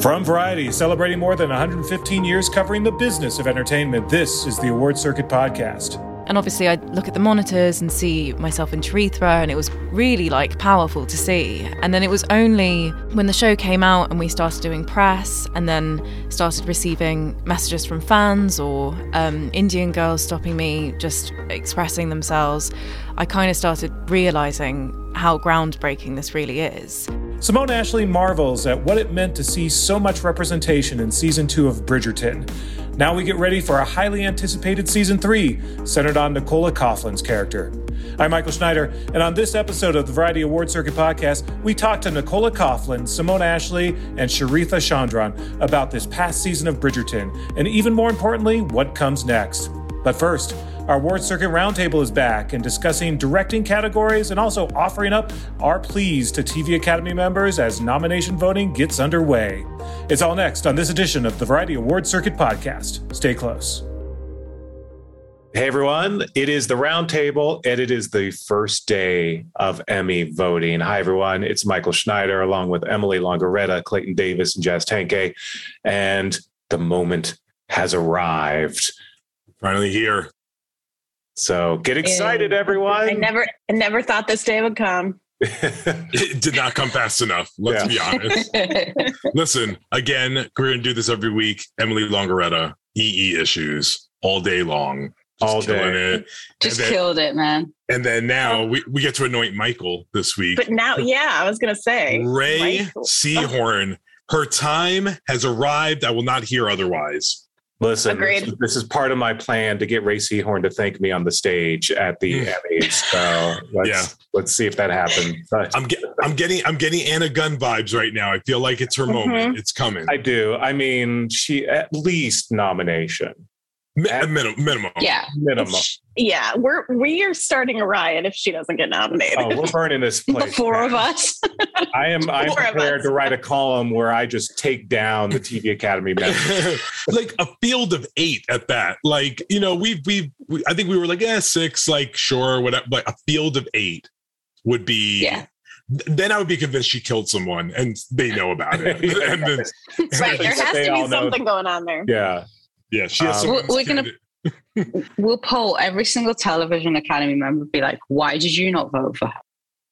From Variety, celebrating more than 115 years covering the business of entertainment, this is the Award Circuit Podcast. And obviously, I look at the monitors and see myself in Charithra, and it was really like powerful to see. And then it was only when the show came out and we started doing press, and then started receiving messages from fans or um, Indian girls stopping me, just expressing themselves, I kind of started realizing how groundbreaking this really is. Simone Ashley marvels at what it meant to see so much representation in season two of Bridgerton. Now we get ready for a highly anticipated season three, centered on Nicola Coughlan's character. I'm Michael Schneider, and on this episode of the Variety Award Circuit podcast, we talk to Nicola Coughlan, Simone Ashley, and Charithra Chandran about this past season of Bridgerton, and even more importantly, what comes next. But first, our Award Circuit Roundtable is back and discussing directing categories and also offering up our pleas to TV Academy members as nomination voting gets underway. It's all next on this edition of the Variety Award Circuit podcast. Stay close. Hey everyone, it is the roundtable and it is the first day of Emmy voting. Hi everyone, it's Michael Schneider along with Emily Longeretta, Clayton Davis, and Jazz Tangcay. And the moment has arrived. Finally here. So get excited, everyone. I never I never thought this day would come. it did not come fast enough. Let's yeah. be honest. Listen, again, we're going to do this every week. Emily Longeretta, EE issues all day long. Just all day. It. Just then, killed it, man. And then now we, we get to anoint Michael this week. But now, yeah, I was going to say Rhea Seehorn. Her time has arrived. I will not hear otherwise. Listen, this, this, is part of my plan to get Rhea Seehorn to thank me on the stage at the. Emmys. So let's, yeah. let's see if that happens. I'm, get, I'm getting I'm getting Anna Gunn vibes right now. I feel like it's her mm-hmm. moment. It's coming. I do. I mean, she at least nomination. Minimum, minimum. Yeah. Minimum. Yeah. We're we are starting a riot if she doesn't get nominated. Oh, we're burning this place. the four of us. I am I'm prepared to write a column where I just take down the TV Academy members. like a field of eight at that. Like, you know, we've we've we, I think we were like, yeah, six, like sure, whatever. But a field of eight would be yeah then I would be convinced she killed someone and they know about it. and then, right. There has to be something going on there. Yeah. Yeah, she has. Um, we're gonna. we'll poll every single television academy member. Be like, why did you not vote for her?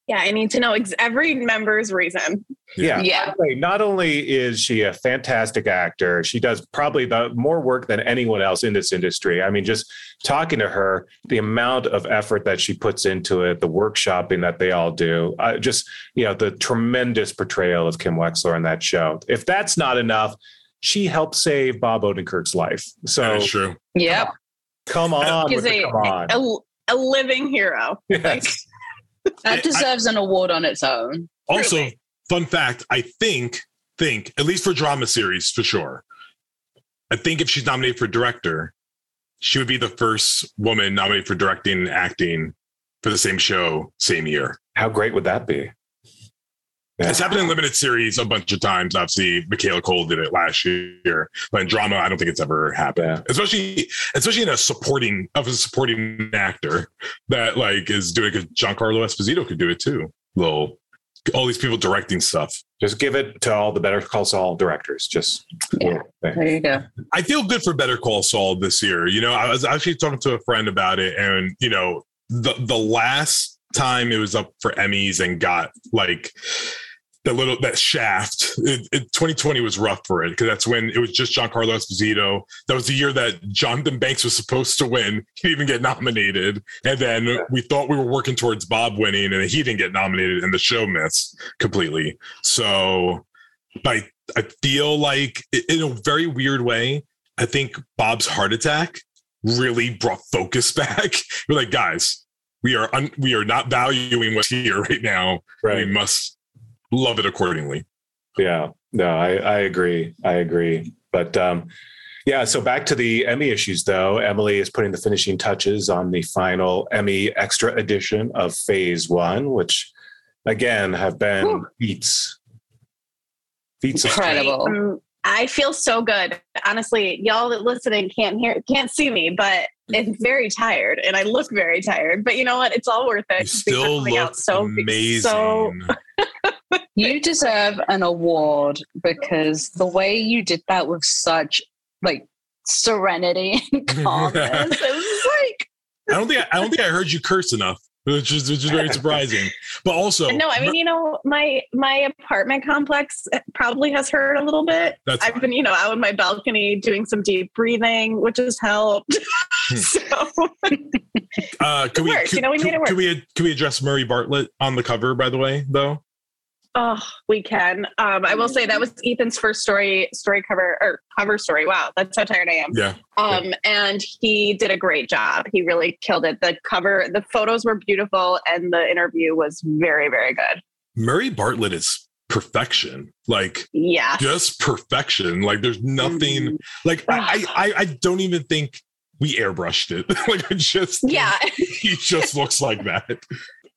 Yeah, I need to know ex- every member's reason. Yeah. Yeah. Not only is she a fantastic actor, she does probably the more work than anyone else in this industry. I mean, just talking to her, the amount of effort that she puts into it, the workshopping that they all do, uh, just, you know, the tremendous portrayal of Kim Wexler in that show. If that's not enough, she helped save Bob Odenkirk's life. So that's true. Yeah. Come on. He's a, come on. A, a, living hero. Yes. that deserves I, an award on its own. Also, really. fun fact, I think, think, at least for drama series for sure. I think if she's nominated for director, she would be the first woman nominated for directing and acting for the same show, same year. How great would that be? Yeah. It's happened in limited series a bunch of times. Obviously, Michaela Coel did it last year, but in drama, I don't think it's ever happened. Yeah. Especially, especially in a supporting of a supporting actor that like is doing it. Giancarlo Esposito could do it too. Little, all these people directing stuff. Just give it to all the Better Call Saul directors. Just yeah. there you go. I feel good for Better Call Saul this year. You know, I was actually talking to a friend about it, and you know, the the last time it was up for Emmys and got like that little that shaft. It, it, 2020 was rough for it because that's when it was just Giancarlo Esposito. That was the year that Jonathan Banks was supposed to win. He didn't even get nominated, and then we thought we were working towards Bob winning, and he didn't get nominated, and the show missed completely. So, I I feel like in a very weird way, I think Bob's heart attack really brought focus back. We're like, guys, we are un- we are not valuing what's here right now. Right. We must love it accordingly. Yeah, no, I, I agree. I agree. But um, yeah, so back to the Emmy issues though. Emily is putting the finishing touches on the final Emmy extra edition of Phase One, which again have been Whew. feats. Feats incredible. Um, I feel so good. Honestly, y'all that listening can't hear can't see me, but it's very tired and I look very tired. But you know what? It's all worth it. You still look so amazing. So you deserve an award because the way you did that with such like serenity and calmness. it was like I don't think I, I don't think I heard you curse enough which is which is very surprising. But also, no, I mean, you know, my my apartment complex probably has hurt a little bit. That's I've fine. been, you know, out on my balcony doing some deep breathing, which has helped. Hmm. so, uh, can we, can, you know, we made it work. Can we can we address Murray Bartlett on the cover? By the way, though. Oh, we can. Um, I will say that was Ethan's first story story cover or cover story. Wow, that's how tired I am. Yeah. Um, yeah. and he did a great job. He really killed it. The cover, the photos were beautiful, and the interview was very, very good. Murray Bartlett is perfection. Like, yeah, just perfection. Like, there's nothing. Mm-hmm. Like, I, I, I don't even think we airbrushed it. like, it just yeah, he just looks like that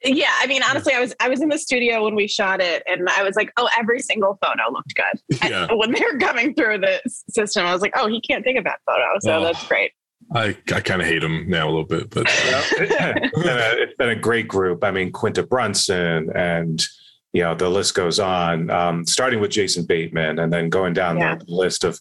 yeah i mean honestly i was i was in the studio when we shot it and i was like oh every single photo looked good. Yeah. And when they were coming through the system i was like oh he can't take a bad photo so oh, that's great. I i kind of hate him now a little bit but uh, it's, been a, it's been a great group. I mean quinta brunson and you know the list goes on um, starting with jason bateman and then going down yeah. the list of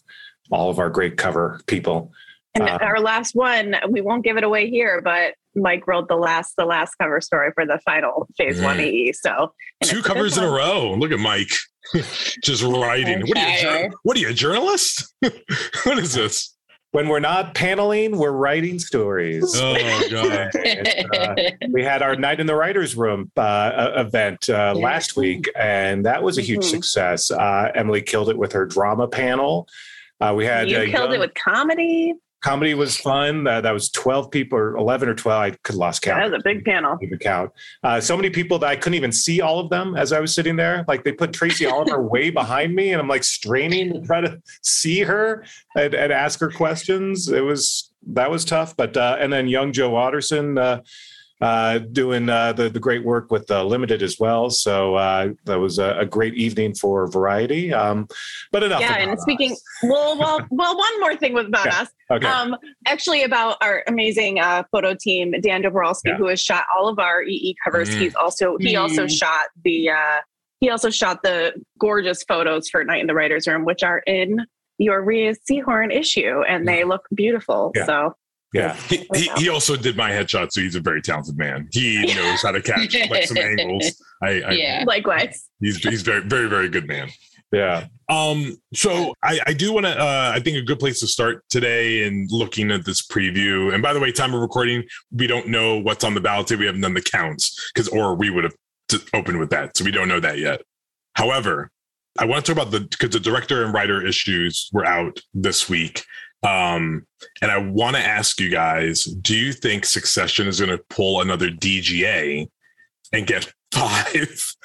all of our great cover people. And uh, our last one, we won't give it away here, but Mike wrote the last the last cover story for the final phase mm. one EE. So two covers in a row. Look at Mike just writing. What are you? What are you, a journalist? what is this? When we're not paneling, we're writing stories. Oh god! uh, we had our night in the writers' room uh, event uh, last week, and that was a huge mm-hmm. success. Uh, Emily killed it with her drama panel. Uh, we had you killed young, it with comedy comedy was fun. Uh, that was 12 people or 11 or 12. I could lost count. That was a big panel. count. Uh, so many people that I couldn't even see all of them as I was sitting there. Like they put Tracy Oliver way behind me and I'm like straining to try to see her and, and ask her questions. It was, that was tough. But, uh, and then young Joe Otterson, uh, doing uh, the the great work with uh, Limited as well. So uh, that was a, a, great evening for Variety. Um, but enough. Yeah, and speaking, us. well, well, well, one more thing was about us. Okay. Um, actually, about our amazing uh, photo team, Dan Doperalski, yeah. who has shot all of our EE covers. Mm. He's also he mm. also shot the uh, he also shot the gorgeous photos for Night in the Writers' Room, which are in your Rhea Seehorn issue, and they look beautiful. Yeah. So yeah. He, he, he, also did my headshot, so he's a very talented man. He knows how to catch like some angles. I, I yeah. Likewise. He's he's very, very, very good man. Yeah. Um, so I, I do want to uh I think a good place to start today and looking at this preview. And by the way, time of recording, we don't know what's on the ballot. We haven't done the counts because or we would have opened with that. So we don't know that yet. However, I want to talk about the because the director and writer issues were out this week. Um, and I want to ask you guys do you think Succession is going to pull another DGA and get five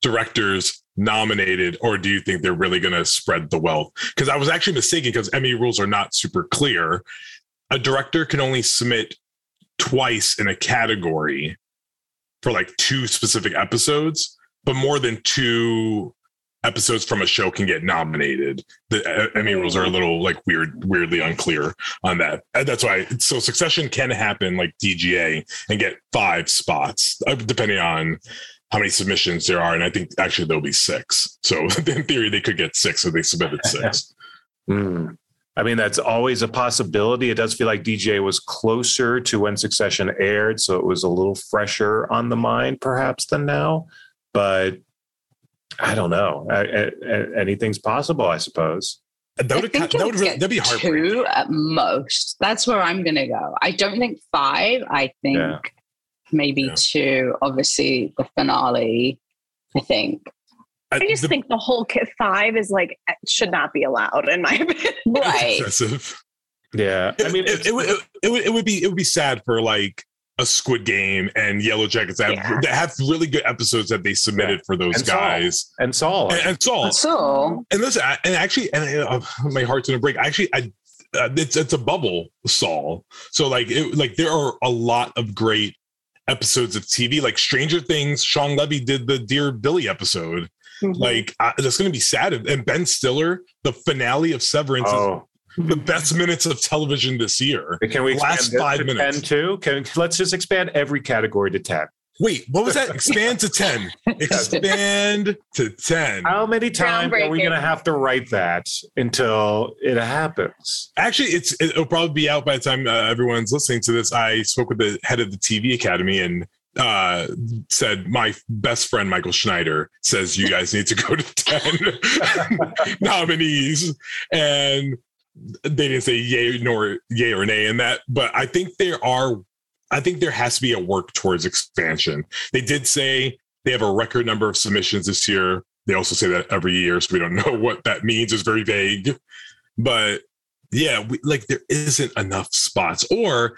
directors nominated, or do you think they're really going to spread the wealth? Because I was actually mistaken because Emmy rules are not super clear. A director can only submit twice in a category for like two specific episodes, but more than two episodes from a show can get nominated. The Emmy rules are a little like weird, weirdly unclear on that. And that's why. So Succession can happen like DGA and get five spots uh, depending on how many submissions there are. And I think actually there'll be six. So in theory, they could get six if they submitted six. mm. I mean, that's always a possibility. It does feel like DGA was closer to when Succession aired, so it was a little fresher on the mind, perhaps, than now. But I don't know. I, I, anything's possible, I suppose. That would, that would really, that'd be hard. Two at most. That's where I'm going to go. I don't think five. I think yeah. maybe yeah. two. Obviously, the finale. I think. I just the, think the whole five is like eh, should not be allowed in my opinion. Right. Excessive. Yeah, I mean, it, it, it, would, it, would, it would be it would be sad for like a Squid Game and Yellowjackets that, yeah. have, that have really good episodes that they submitted yeah. for those and guys. Saul. And Saul. And, and Saul. And Saul. And listen, I, and actually, and uh, my heart's gonna break. Actually, I uh, it's it's a bubble Saul. So like it, like there are a lot of great episodes of TV, like Stranger Things. Shawn Levy did the Dear Billy episode. Mm-hmm. Like uh, that's gonna be sad. And Ben Stiller, the finale of Severance. Oh the best minutes of television this year. Can we last five to minutes? 10 too? Can let's just expand every category to 10. Wait, what was that? Expand to 10. Expand to 10. How many times are we going to have to write that until it happens? Actually, it's it'll probably be out by the time uh, everyone's listening to this. I spoke with the head of the TV Academy and uh, said my best friend Michael Schneider says you guys need to go to 10 nominees and they didn't say yay nor yay or nay in that, but I think there are I think there has to be a work towards expansion. They did say they have a record number of submissions this year. They also say that every year, so we don't know what that means. It's very vague. But yeah, we, like there isn't enough spots. Or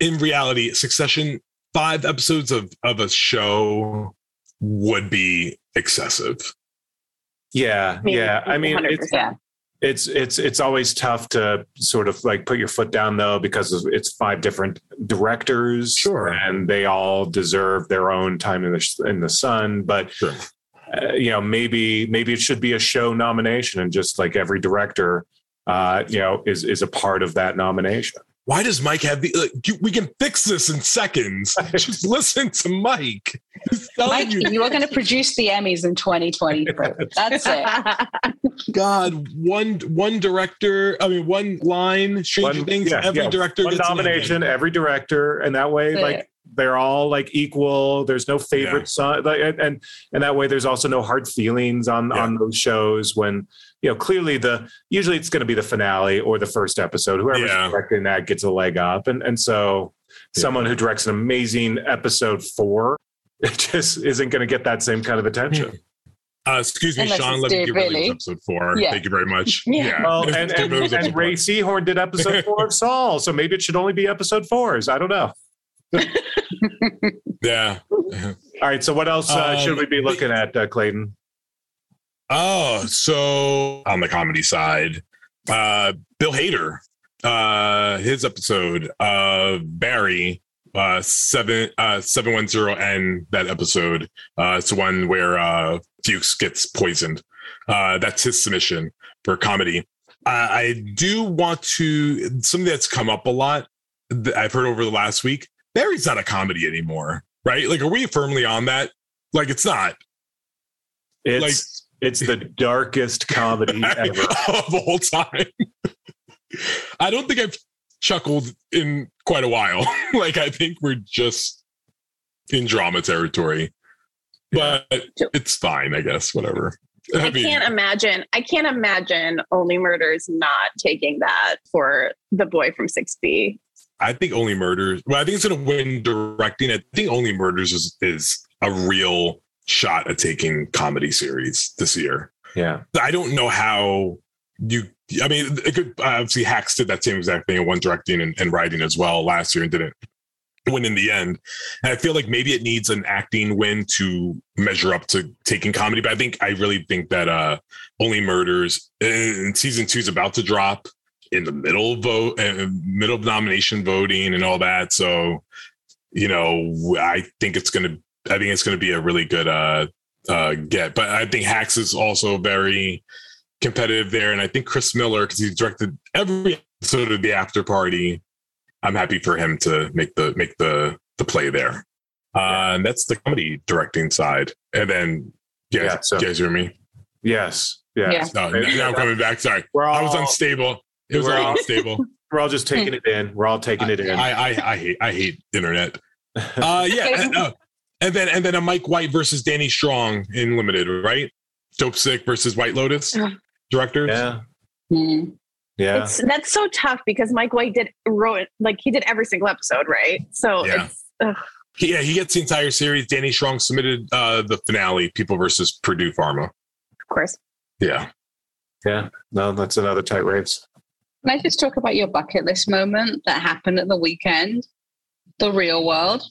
in reality, Succession, five episodes of of a show would be excessive. Yeah, yeah. I mean, it's, it's it's it's always tough to sort of like put your foot down though because it's five different directors sure. and they all deserve their own time in the in the sun. But sure. uh, you know maybe maybe it should be a show nomination and just like every director uh you know is is a part of that nomination why does Mike have the? Like, we can fix this in seconds. Just listen to Mike. Mike, you, you are going to produce the Emmys in 2020. That's it. God, one one director. I mean, one line. Stranger one, Things. Yeah, every yeah. director one gets nomination. Every director, and that way, That's like. It they're all like equal. There's no favorite yeah. son, like, and and that way, there's also no hard feelings on yeah. on those shows when you know, clearly the usually it's going to be the finale or the first episode. Whoever's yeah. directing that gets a leg up, and and so yeah. someone who directs an amazing episode four it just isn't going to get that same kind of attention. Uh, excuse me, Unless Shawn Levy really. episode four. Yeah. Thank you very much. Yeah. yeah. Well, and, and, and Rhea Seehorn did episode four of Saul, so maybe it should only be episode fours. I don't know. yeah. All right. So what else uh, um, should we be looking at, uh, Clayton? Oh, so on the comedy side, uh, Bill Hader, uh, his episode of Barry, uh, seven uh, seven one zero N. That episode, uh, it's the one where uh, Fuchs gets poisoned. Uh, that's his submission for comedy. I, I do want to something that's come up a lot. That I've heard over the last week. Barry's not a comedy anymore, right? Like, are we firmly on that? Like, it's not. It's like it's the darkest comedy ever of all time. I don't think I've chuckled in quite a while. like I think we're just in drama territory. But it's fine, I guess. Whatever. I, I mean, can't imagine. I can't imagine Only Murders not taking that for the boy from Six B. I think Only Murders. Well, I think it's going to win directing. I think Only Murders is is a real shot at taking comedy series this year. Yeah. I don't know how you I mean, it could obviously Hacks did that same exact thing in one directing and, and, writing as well last year and didn't win in the end. And I feel like maybe it needs an acting win to measure up to taking comedy. But I think I really think that uh Only Murders and season two is about to drop in the middle of vote uh, middle of nomination voting and all that. So, you know, I think it's gonna I think it's going to be a really good uh, uh, get. But I think Hacks is also very competitive there, and I think Chris Miller because he's directed every episode of the After Party. I'm happy for him to make the make the the play there. Uh, and that's the comedy directing side. And then, yeah, yeah so, you guys hear me? Yes. Yes. Yeah. No, now I'm coming back. Sorry. All, I was unstable. It was all unstable. We're all just taking it in. We're all taking it in. I, I, I hate I hate internet. Uh, yeah. Uh, and then and then a Mike White versus Danny Strong in limited, right? Dopesick versus White Lotus directors. Yeah. Mm-hmm. Yeah. It's, that's so tough because Mike White did wrote like he did every single episode, right? So yeah. it's ugh. yeah, he gets the entire series. Danny Strong submitted uh the finale, People versus Purdue Pharma. Of course. Yeah. Yeah. No, that's another tight race. Can I just talk about your bucket list moment that happened at the weekend? The real world.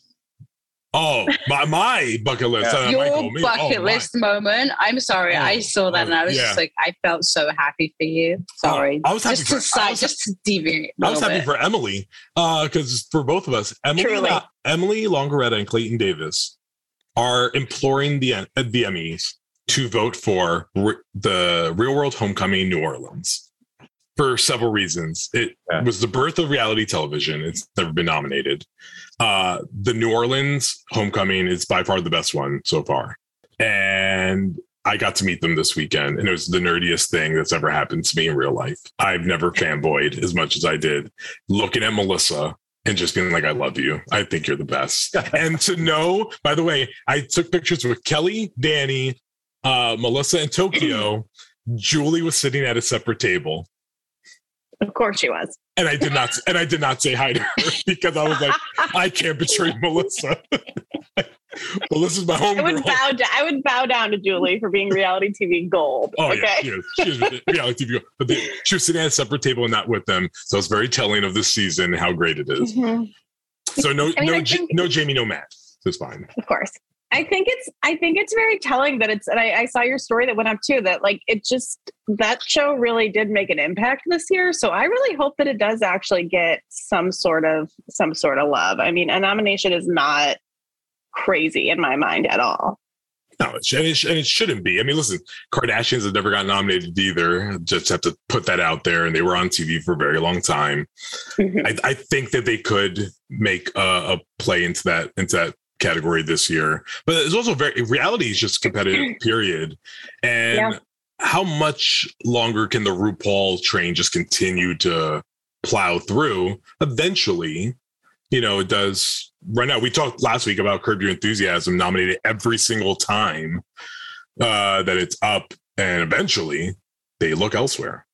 Oh, my, my bucket list. Yeah. Uh, Your Michael, bucket oh, list moment. I'm sorry. Oh, I saw that oh, and I was yeah. just like, I felt so happy for you. Sorry. I was happy just for, to side, just to deviate. I was happy bit. for Emily because uh, for both of us, Emily, uh, Emily Longeretta and Clayton Davis are imploring the the Emmys to vote for re- the Real World Homecoming New Orleans for several reasons. It yeah. was the birth of reality television. It's never been nominated. Uh, the New Orleans homecoming is by far the best one so far. And I got to meet them this weekend, and it was the nerdiest thing that's ever happened to me in real life. I've never fanboyed as much as I did looking at Melissa and just being like, I love you. I think you're the best. and to know, by the way, I took pictures with Kelly, Danny, uh, Melissa, and Tokyo. Julie was sitting at a separate table. Of course she was. And I did not and I did not say hi to her because I was like, I can't betray Melissa. Melissa's my home. I would bow down. I would bow down to Julie for being reality TV gold. Oh okay? yeah, she. She is reality TV gold. But they, she was sitting at a separate table and not with them, so it's very telling of this season how great it is. Mm-hmm. So no, I mean, no, think, no Jamie, no Matt. It's fine. Of course. I think it's I think it's very telling that it's and I, I, saw your story that went up too that like it just that show really did make an impact this year. So I really hope that it does actually get some sort of some sort of love. I mean, a nomination is not crazy in my mind at all. No, and it, and it shouldn't be. I mean, listen, Kardashians have never got nominated either. Just have to put that out there. And they were on TV for a very long time. Mm-hmm. I, I, think that they could make a, a play into that into that category this year. But it's also very reality is just competitive, period. And yeah. how much longer can the RuPaul train just continue to plow through? Eventually, you know, it does right now. We talked last week about Curb Your Enthusiasm nominated every single time uh, that it's up, and eventually they look elsewhere.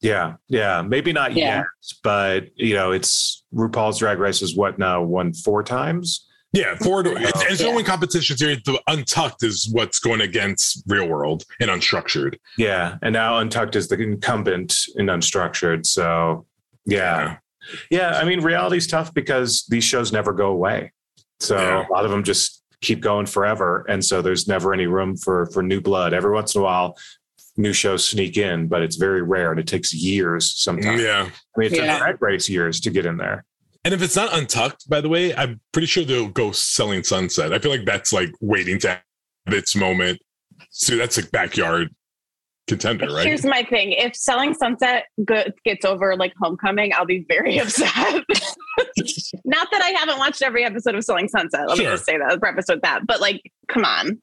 Yeah, yeah, maybe not yeah. yet, but you know, it's RuPaul's Drag Race is what now won four times. Yeah, forward. it's, oh, it's yeah. only competitions here. The Untucked is what's going against Real World and Unstructured. Yeah, and now Untucked is the incumbent in Unstructured. So yeah, yeah. I mean, reality's tough because these shows never go away. So yeah. a lot of them just keep going forever, and so there's never any room for for new blood. Every once in a while, new shows sneak in, but it's very rare, and it takes years sometimes. Yeah, I mean, it yeah. took race years to get in there. And if it's not untucked, by the way, I'm pretty sure they'll go selling sunset. I feel like that's like waiting to have its moment. So that's like backyard contender, right? Here's my thing: if selling sunset gets over like homecoming, I'll be very upset. not that I haven't watched every episode of Selling Sunset. Let sure. me just say that, preface with that. But like, come on.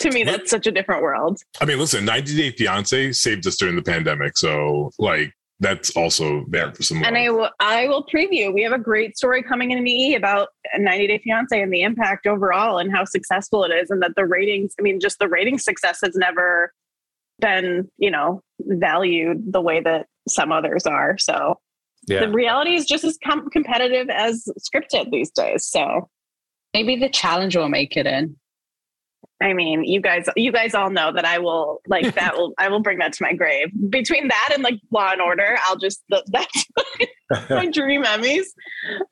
To me, that's such a different world. I mean, listen, 90 Day Fiance saved us during the pandemic. So, like, that's also there for some. And I will, I will preview. We have a great story coming in the E about 90 Day Fiance and the impact overall and how successful it is, and that the ratings. I mean, just the rating success has never been, you know, valued the way that some others are. So yeah. the reality is just as com- competitive as scripted these days. So maybe the challenge will make it in. I mean, you guys, you guys all know that I will like that. Will I will bring that to my grave. Between that and like Law and Order, I'll just that's my dream Emmys.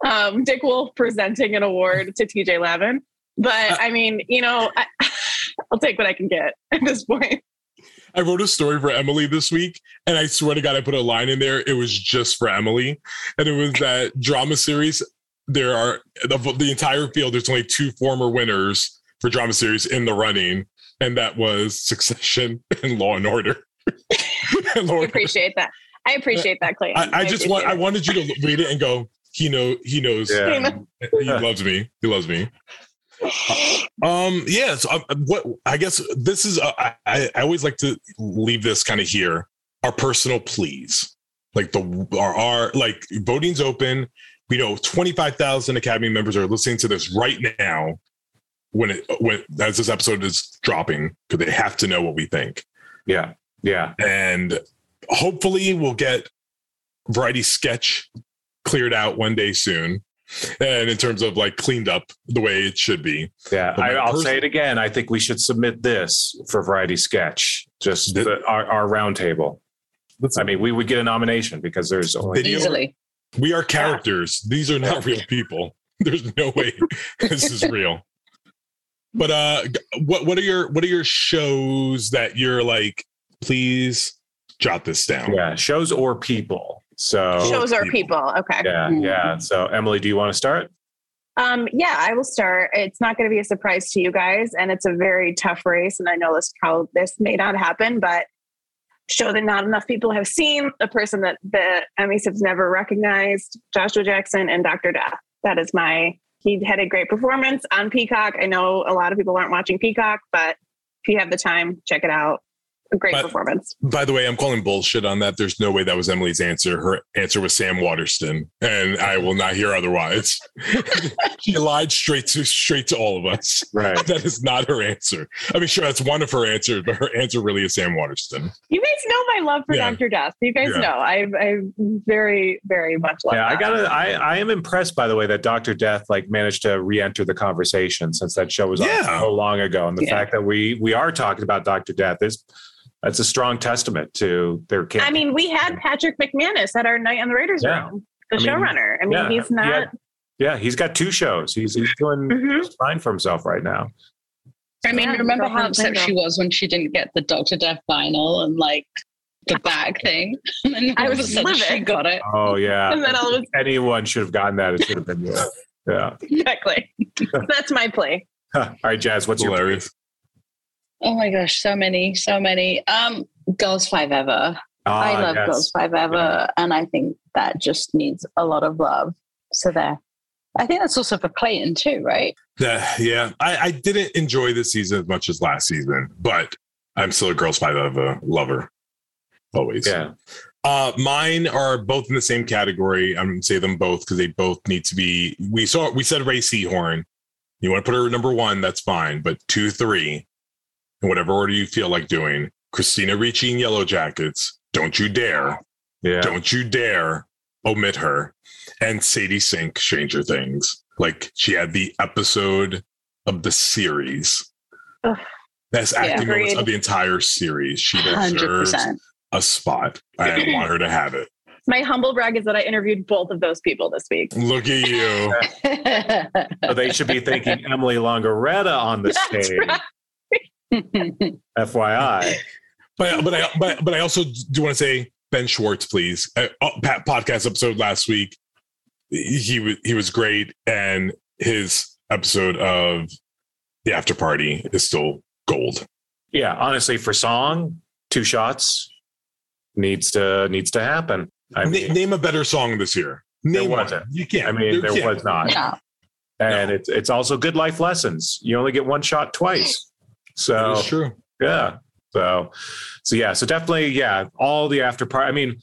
Um, Dick Wolf presenting an award to T.J. Lavin, but uh, I mean, you know, I, I'll take what I can get at this point. I wrote a story for Emily this week, and I swear to God, I put a line in there. It was just for Emily, and it was that drama series. There are the, the entire field. There's only two former winners for drama series in the running, and that was Succession and Law and Order. and Law I appreciate that. I appreciate that, Clay. I, I, I just want. It. I wanted you to read it and go. He know. He knows. Yeah. he loves me. He loves me. um. Yeah. So, um, what I guess this is. Uh, I, I always like to leave this kind of here. Our personal pleas, like the our, our like voting's open. We know twenty five thousand Academy members are listening to this right now when it when as this episode is dropping because they have to know what we think. Yeah. Yeah. And hopefully we'll get variety sketch cleared out one day soon and in terms of like cleaned up the way it should be. Yeah, I, will say it again. I think we should submit this for Variety Sketch, just the, our, our roundtable. I mean, we would get a nomination because there's only Video, easily. We are characters. Yeah. These are not real people. There's no way this is real. But uh, what what are your what are your shows that you're like? Please jot this down. Yeah, shows or people. So shows or people. people. Okay. Yeah, mm-hmm. yeah. So Emily, do you want to start? Um, yeah, I will start. It's not going to be a surprise to you guys, and it's a very tough race. And I know this how this may not happen, but show that not enough people have seen a person that the Emmys have never recognized, Joshua Jackson and Dr. Death. That is my. He had a great performance on Peacock. I know a lot of people aren't watching Peacock, but if you have the time, check it out a great but, performance. By the way, I'm calling bullshit on that. There's no way that was Emily's answer. Her answer was Sam Waterston, and I will not hear otherwise. she lied straight to straight to all of us. Right. That is not her answer. I mean, sure, that's one of her answers, but her answer really is Sam Waterston. You guys know my love for yeah. Dr. Death. You guys yeah. know I I very very much love. Yeah, that. I gotta. I I am impressed by the way that Dr. Death like managed to re-enter the conversation since that show was yeah. on so long ago, and the fact that we we are talking about Dr. Death is that's a strong testament to their campaign. I mean, we had Patrick McManus at our night on the Raiders yeah. room, the I mean, showrunner. I mean, yeah, he's not. He had, yeah, he's got two shows. He's he's doing mm-hmm. fine for himself right now. I mean, yeah, remember how upset she was when she didn't get the Doctor Death vinyl and like the bag thing, and then I was livid. She got it. Oh yeah, and then was... anyone should have gotten that. It should have been you. Yeah, exactly. That's my play. All right, Jazz. What's hilarious? Oh my gosh, so many, so many. Um, Girls5eva. Ah, I love yes. Girls5eva, yeah. and I think that just needs a lot of love. So there. I think that's also for Clayton too, right? Yeah, yeah. I, I didn't enjoy this season as much as last season, but I'm still a Girls5eva lover. Always. Yeah. Uh, mine are both in the same category. I'm gonna say them both because they both need to be. We saw we said Rhea Seehorn. You want to put her number one, that's fine. But two, three, in whatever order you feel like doing. Christina Ricci in Yellowjackets. Don't you dare. Yeah. Don't you dare omit her. And Sadie Sink, Stranger Things. Like she had the episode of the series. Ugh. Best acting yeah, moments of the entire series. She deserves 100%. a spot. I want her to have it. My humble brag is that I interviewed both of those people this week. Look at you. so they should be thanking Emily Longeretta on the stage. Right. FYI. But but I but but I also do want to say Ben Schwartz, please. Uh, Pat podcast episode last week. He was he was great, and his episode of the after party is still gold. Yeah, honestly, for song, two shots needs to needs to happen. I mean, name a better song this year. Name there wasn't. One. You can't. I mean, there, there was not. Yeah. And no. it's it's also good life lessons. You only get one shot twice. So true. Yeah. So, so yeah. So definitely, yeah. All the after party. I mean,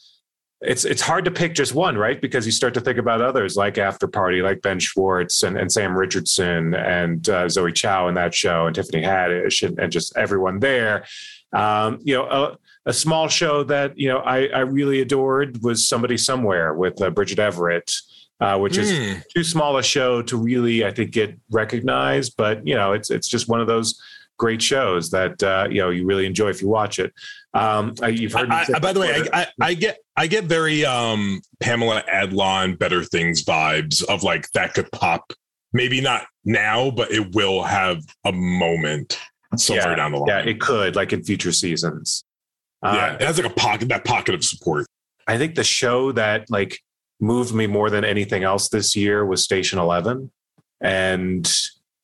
it's it's hard to pick just one, right? Because you start to think about others like After Party, like Ben Schwartz and, and Sam Richardson and uh, Zoe Chao in that show, and Tiffany Haddish, and, and just everyone there. Um, you know, a, a, small show that you know I, I really adored was Somebody Somewhere with uh, Bridget Everett. Uh, which mm. is hmm. too small a show to really, I think, get recognized. But you know, it's it's just one of those great shows that uh, you know you really enjoy if you watch it. Um, you've heard. I, by the way, I, I, I, get I get very um, Pamela Adlon Better Things vibes of like that could pop. Maybe not now, but it will have a moment somewhere yeah, down the line. Yeah, it could, like in future seasons. Uh, yeah, it has like a pocket, that pocket of support. I think the show that like moved me more than anything else this year was Station Eleven, and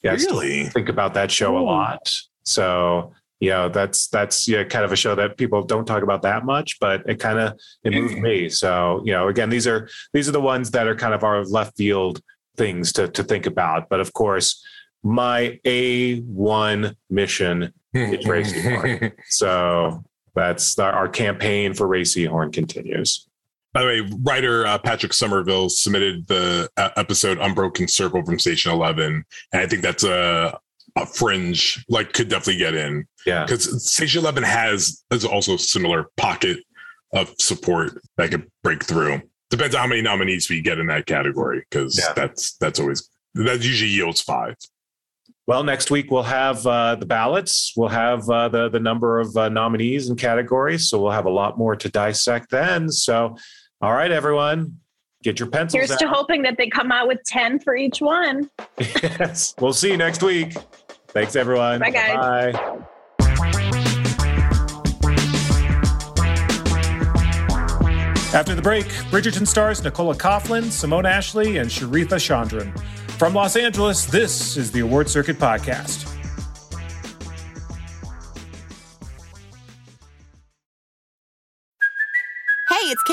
yeah, really? think about that show Ooh. a lot. So you know that's that's yeah, kind of a show that people don't talk about that much, but it kind of it moved me. So you know, again, these are these are the ones that are kind of our left field things to to think about. But of course, my A one mission is Rhea Seehorn. So that's our, our campaign for Rhea horn continues. By the way, writer uh, Patrick Somerville submitted the uh, episode Unbroken Circle from Station 11. And I think that's a a fringe like could definitely get in. Yeah, because Station Eleven has is also similar pocket of support that could break through. Depends on how many nominees we get in that category, because yeah. that's that's always that usually yields five. Well, next week we'll have uh, the ballots. We'll have uh, the the number of uh, nominees and categories. So we'll have a lot more to dissect then. So, all right, everyone, get your pencils. Here's out. to hoping that they come out with ten for each one. yes, we'll see you next week. Thanks, everyone. Bye, guys. Bye. After the break, Bridgerton stars Nicola Coughlan, Simone Ashley, and Charithra Chandran. From Los Angeles, this is the Award Circuit Podcast.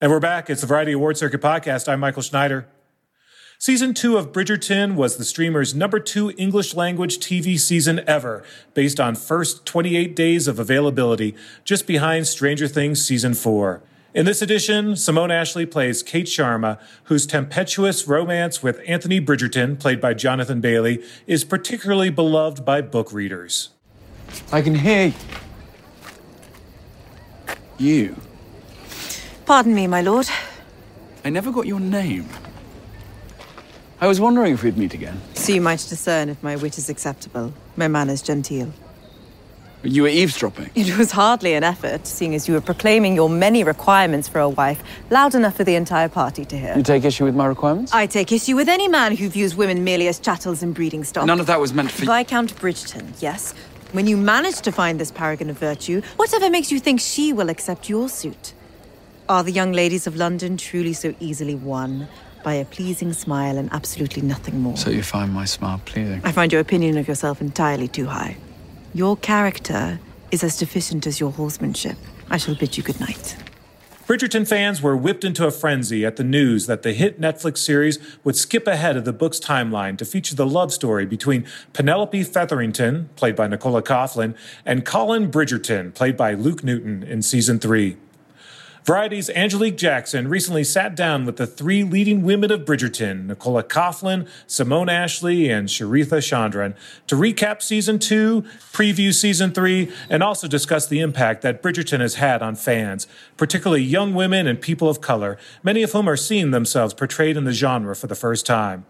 And we're back. It's the Variety Award Circuit podcast. I'm Michael Schneider. Season two of Bridgerton was the streamer's number two English language TV season ever, based on first 28 days of availability, just behind Stranger Things season four. In this edition, Simone Ashley plays Kate Sharma, whose tempestuous romance with Anthony Bridgerton, played by Jonathan Bailey, is particularly beloved by book readers. I can hear you. Pardon me, my lord. I never got your name. I was wondering if we'd meet again. So you might discern if my wit is acceptable, my manners genteel. You were eavesdropping? It was hardly an effort, seeing as you were proclaiming your many requirements for a wife, loud enough for the entire party to hear. You take issue with my requirements? I take issue with any man who views women merely as chattels and breeding stock. None of that was meant for... You. Viscount Bridgerton, yes. When you manage to find this paragon of virtue, whatever makes you think she will accept your suit? Are the young ladies of London truly so easily won by a pleasing smile and absolutely nothing more? So you find my smile pleasing? I find your opinion of yourself entirely too high. Your character is as deficient as your horsemanship. I shall bid you good night. Bridgerton fans were whipped into a frenzy at the news that the hit Netflix series would skip ahead of the book's timeline to feature the love story between Penelope Featherington, played by Nicola Coughlan, and Colin Bridgerton, played by Luke Newton in season three. Variety's Angelique Jackson recently sat down with the three leading women of Bridgerton, Nicola Coughlan, Simone Ashley, and Charithra Chandran, to recap season two, preview season three, and also discuss the impact that Bridgerton has had on fans, particularly young women and people of color, many of whom are seeing themselves portrayed in the genre for the first time.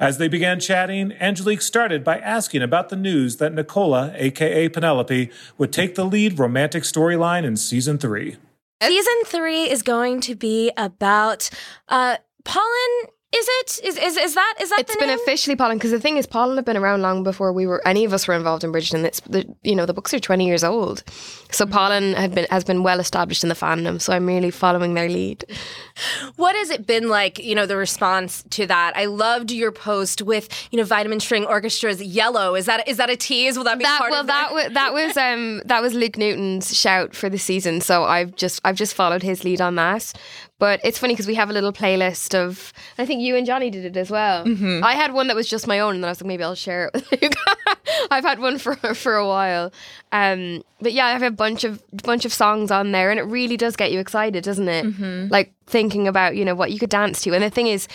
As they began chatting, Angelique started by asking about the news that Nicola, aka Penelope, would take the lead romantic storyline in season three. Season three is going to be about uh, Polin is it? Is is is that is that? It's been name? officially Polin because the thing is, Polin have been around long before we were any of us were involved in Bridgerton. It's the you know the books are twenty years old, so mm-hmm. Polin have been has been well established in the fandom. So I'm really following their lead. What has it been like? You know the response to that. I loved your post with you know Vitamin String Orchestra's "Yellow." Is that is that a tease? Will that be that, part well, of that? Well, that was um that was Luke Newton's shout for the season. So I've just I've just followed his lead on that. But it's funny because we have a little playlist of. I think you and Johnny did it as well. Mm-hmm. I had one that was just my own, and then I was like, maybe I'll share it with you. I've had one for for a while, um, but yeah, I have a bunch of bunch of songs on there, and it really does get you excited, doesn't it? Mm-hmm. Like thinking about you know what you could dance to. And the thing is,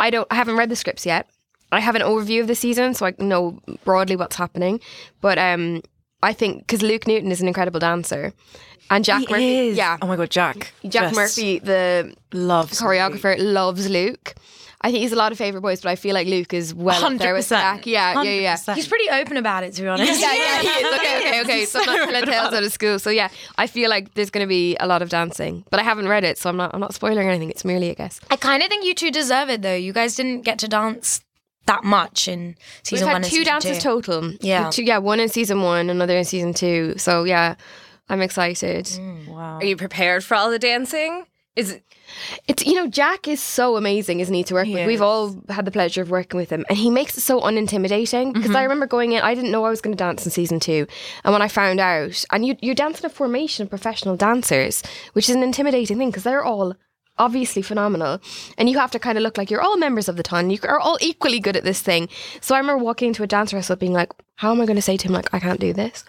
I don't, I haven't read the scripts yet. I have an overview of the season, so I know broadly what's happening. But um, I think because Luke Newton is an incredible dancer, and Jack he Murphy, is. yeah, oh my god, Jack, Jack Murphy, the loves choreographer, Luke. loves Luke. I think he's a lot of favorite boys, but I feel like Luke is well 100%. up there with Jack. Yeah, yeah, yeah. He's pretty open about it, to be honest. yeah, yeah, he is. Okay, okay, okay. So I'm not telling tales out of school. So yeah, I feel like there's going to be a lot of dancing, but I haven't read it, so I'm not. I'm not spoiling anything. It's merely a guess. I kind of think you two deserve it, though. You guys didn't get to dance that much in season We've one. had two dances two. total. Yeah, two, yeah, one in season one, another in season two. So yeah, I'm excited. Mm, wow. Are you prepared for all the dancing? Is it? It's you know Jack is so amazing, isn't he? To work he with, is. we've all had the pleasure of working with him, and he makes it so unintimidating. Because mm-hmm. I remember going in, I didn't know I was going to dance in season two, and when I found out, and you you dance in a formation of professional dancers, which is an intimidating thing because they're all obviously phenomenal and you have to kind of look like you're all members of the ton you are all equally good at this thing so i remember walking into a dance rehearsal being like how am i going to say to him like i can't do this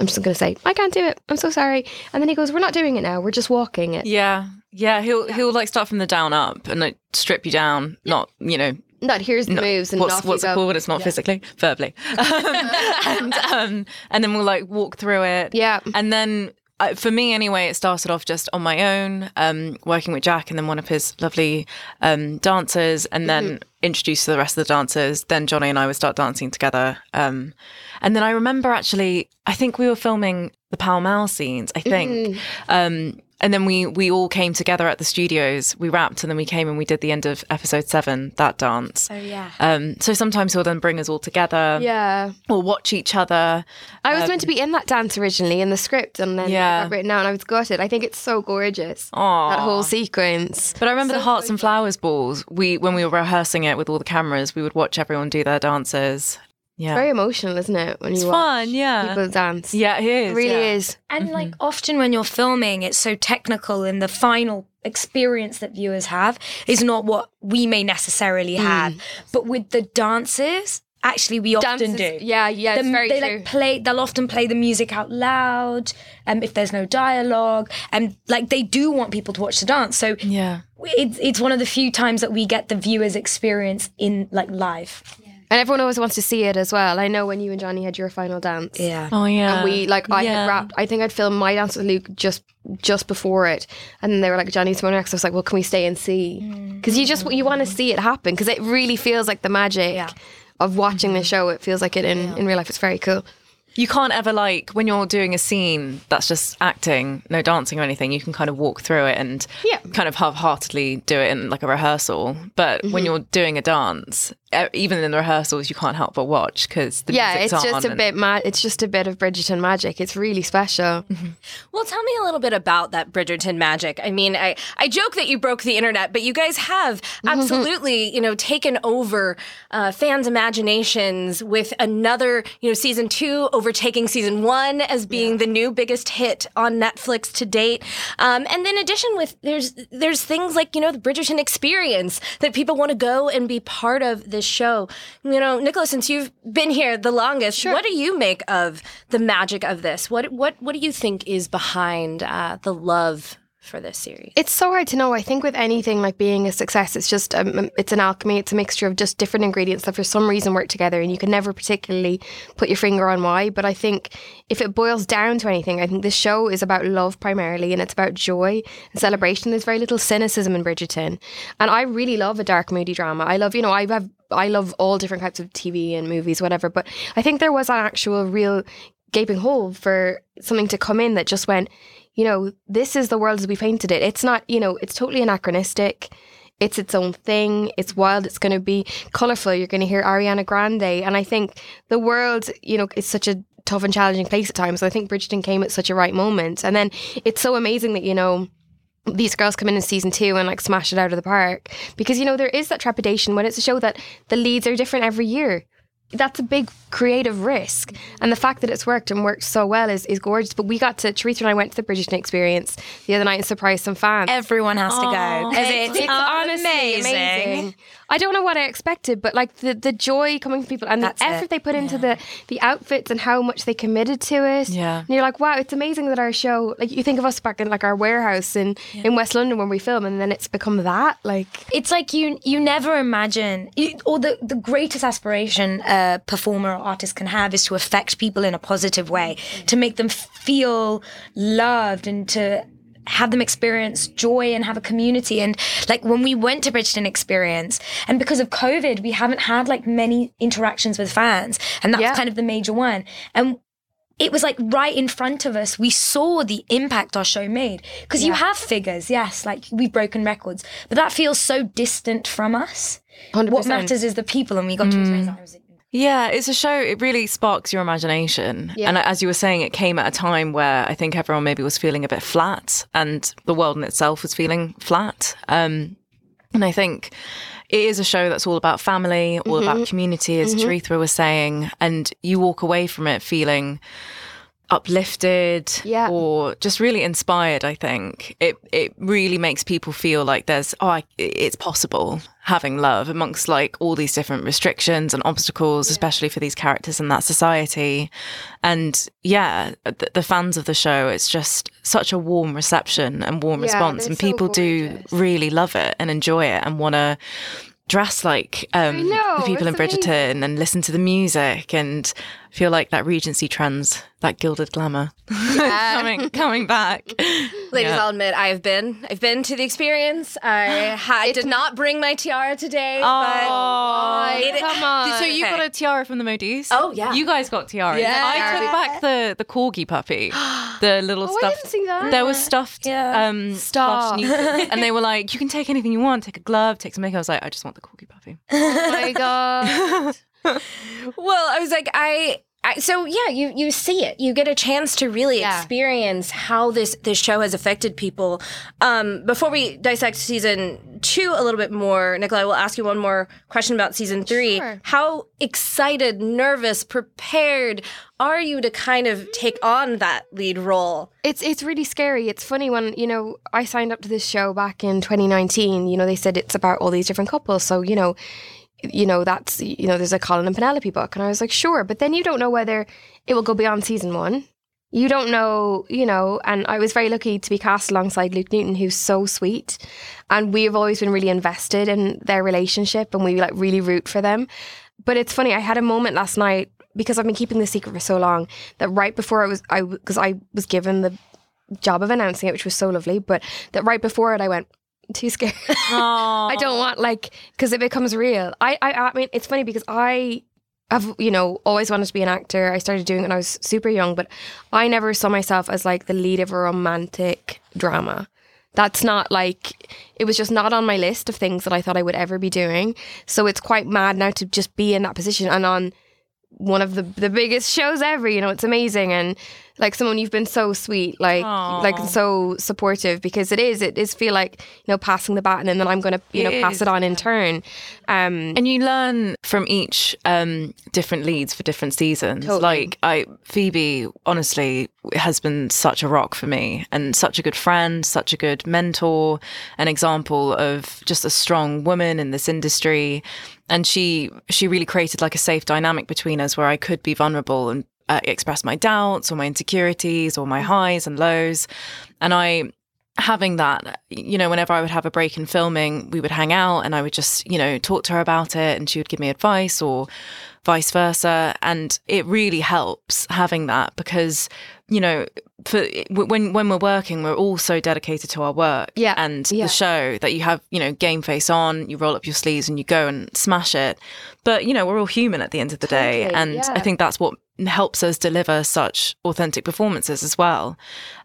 I'm just going to say, I can't do it. I'm so sorry. And then he goes, We're not doing it now. We're just walking it. Yeah. Yeah. He'll, yeah. he'll like start from the down up and like strip you down, yeah. not, you know, not here's the moves and what's, what's it called? It's not yeah. physically, verbally, and um, and then we'll like walk through it. Yeah, and then uh, for me anyway, it started off just on my own, um, working with Jack and then one of his lovely um, dancers, and then mm-hmm. Introduced to the rest of the dancers. Then Johnny and I would start dancing together. Um, and then I remember actually, I think we were filming the Pall Mall scenes, I think. Mm and then we we all came together at the studios. We wrapped, and then we came and we did the end of episode seven, that dance. Oh yeah. Um, so sometimes he'll then bring us all together. Yeah. Or watch each other. I was um, meant to be in that dance originally in the script, and then yeah. got written out, and I was gutted. I think it's so gorgeous. Aww. That whole sequence. But I remember so the Hearts and Flowers balls. We when we were rehearsing it with all the cameras, we would watch everyone do their dances. Yeah. It's very emotional, isn't it? When it's you fun, yeah. People dance. Yeah, it is. It really yeah. is. And mm-hmm. like often when you're filming, it's so technical and the final experience that viewers have is not what we may necessarily mm. have. Mm. But with the dances, actually we often do. Yeah, yeah, the, very they true. like play they'll often play the music out loud um if there's no dialogue and like they do want people to watch the dance. So yeah. It's it's one of the few times that we get the viewers experience in like live. And everyone always wants to see it as well. I know when you and Johnny had your final dance. Yeah. Oh yeah. And we like I yeah. had wrapped I think I'd filmed my dance with Luke just just before it. And then they were like Johnny's tomorrow next. I was like, well, can we stay and see? Because mm. you just you want to see it happen because it really feels like the magic yeah. of watching the show. It feels like it in, yeah. in real life. It's very cool. You can't ever like when you're doing a scene that's just acting, no dancing or anything. You can kind of walk through it and yeah. kind of half-heartedly do it in like a rehearsal. But mm-hmm. when you're doing a dance, even in the rehearsals, you can't help but watch because the yeah, it's just a bit mad. It's just a bit of Bridgerton magic. It's really special. Mm-hmm. Well, tell me a little bit about that Bridgerton magic. I mean, I I joke that you broke the internet, but you guys have absolutely you know taken over uh, fans' imaginations with another you know season two overtaking season one as being yeah. the new biggest hit on Netflix to date. Um, and then in addition with there's there's things like you know the Bridgerton experience that people want to go and be part of. The this show. You know, Nicola, since you've been here the longest, sure. what do you make of the magic of this? What what what do you think is behind uh, the love for this series? It's so hard to know. I think with anything like being a success, it's just um, it's an alchemy. It's a mixture of just different ingredients that for some reason work together, and you can never particularly put your finger on why. But I think if it boils down to anything, I think this show is about love primarily, and it's about joy and celebration. There's very little cynicism in Bridgerton, and I really love a dark, moody drama. I love, you know, I have I love all different types of TV and movies, whatever. But I think there was an actual real gaping hole for something to come in that just went, you know, this is the world as we painted it. It's not, you know, it's totally anachronistic. It's its own thing. It's wild. It's going to be colorful. You're going to hear Ariana Grande. And I think the world, you know, is such a tough and challenging place at times. So I think Bridgerton came at such a right moment. And then it's so amazing that, you know, these girls come in in season two and like smash it out of the park because you know there is that trepidation when it's a show that the leads are different every year that's a big creative risk. And the fact that it's worked and worked so well is, is gorgeous. But we got to, Teresa and I went to the Bridgerton experience the other night and surprised some fans. Everyone has Aww. to go. It's, it's, it's honestly amazing. amazing. I don't know what I expected, but like the, the joy coming from people and That's the effort it. they put into the, the outfits and how much they committed to it. Yeah. And you're like, wow, it's amazing that our show, like you think of us back in like our warehouse in, yeah. in West London when we film and then it's become that. Like It's like you you never imagine, you, or the, the greatest aspiration a performer or artist can have is to affect people in a positive way, to make them feel loved and to have them experience joy and have a community. And like when we went to Bridgerton Experience, and because of COVID, we haven't had like many interactions with fans. And that's yeah. kind of the major one. And it was like right in front of us. We saw the impact our show made. Because yeah. you have figures, yes, like we've broken records, but that feels so distant from us. 100%. What matters is the people, and we got mm. to experience that. Yeah, it's a show. It really sparks your imagination. Yeah. And as you were saying, it came at a time where I think everyone maybe was feeling a bit flat, and the world in itself was feeling flat. Um, and I think it is a show that's all about family, all mm-hmm. about community, as mm-hmm. was saying, and you walk away from it feeling uplifted yeah. or just really inspired i think it it really makes people feel like there's oh I, it's possible having love amongst like all these different restrictions and obstacles yeah. especially for these characters in that society and yeah the, the, fans of the show it's just such a warm reception and warm yeah, response and people so do really love it and enjoy it and want to dress like um, know, the people in Bridgerton amazing. and listen to the music and feel like that Regency trends, that gilded glamour, yeah. coming coming back. Ladies, yeah. I'll admit I have been. I've been to the experience. I ha- did not bring my tiara today. Oh, but come on! So you okay. got a tiara from the Modiste? Oh yeah, you guys got tiaras. Yeah. I took back the the corgi puppy, the little oh, stuff. I didn't see that. There was stuffed yeah. um, Stop. and they were like, you can take anything you want. Take a glove, take some makeup. I was like, I just want the corgi puppy. Oh my god. Well, I was like, I I, so yeah, you you see it. You get a chance to really yeah. experience how this this show has affected people. Um, before we dissect season two a little bit more, Nicola, I will ask you one more question about season three. Sure. How excited, nervous, prepared are you to kind of take on that lead role? It's it's really scary. It's funny when you know I signed up to this show back in 2019. You know they said it's about all these different couples, so you know you know, that's, you know, there's a Colin and Penelope book. And I was like, sure. But then you don't know whether it will go beyond season one. You don't know, you know, and I was very lucky to be cast alongside Luke Newton, who's so sweet. And we've always been really invested in their relationship and we like really root for them. But it's funny, I had a moment last night because I've been keeping the secret for so long that right before I was, I, because I was given the job of announcing it, which was so lovely, but that right before it, I went, too scared. I don't want like because it becomes real. I, I I mean it's funny because I have you know always wanted to be an actor. I started doing it when I was super young, but I never saw myself as like the lead of a romantic drama. That's not like it was just not on my list of things that I thought I would ever be doing. So it's quite mad now to just be in that position and on one of the the biggest shows ever. You know, it's amazing and like someone you've been so sweet, like Aww. like so supportive because it is it is feel like you know passing the baton and then I'm going to you it know pass is. it on in turn. Um, and you learn from each um, different leads for different seasons. Totally. Like I Phoebe, honestly, has been such a rock for me and such a good friend, such a good mentor, an example of just a strong woman in this industry and she she really created like a safe dynamic between us where I could be vulnerable and uh, express my doubts or my insecurities or my highs and lows. And I, having that, you know, whenever I would have a break in filming, we would hang out and I would just, you know, talk to her about it and she would give me advice or vice versa. And it really helps having that because, you know, for when when we're working, we're all so dedicated to our work yeah. and yeah. the show that you have, you know, game face on, you roll up your sleeves and you go and smash it. But you know, we're all human at the end of the totally, day, and yeah. I think that's what helps us deliver such authentic performances as well.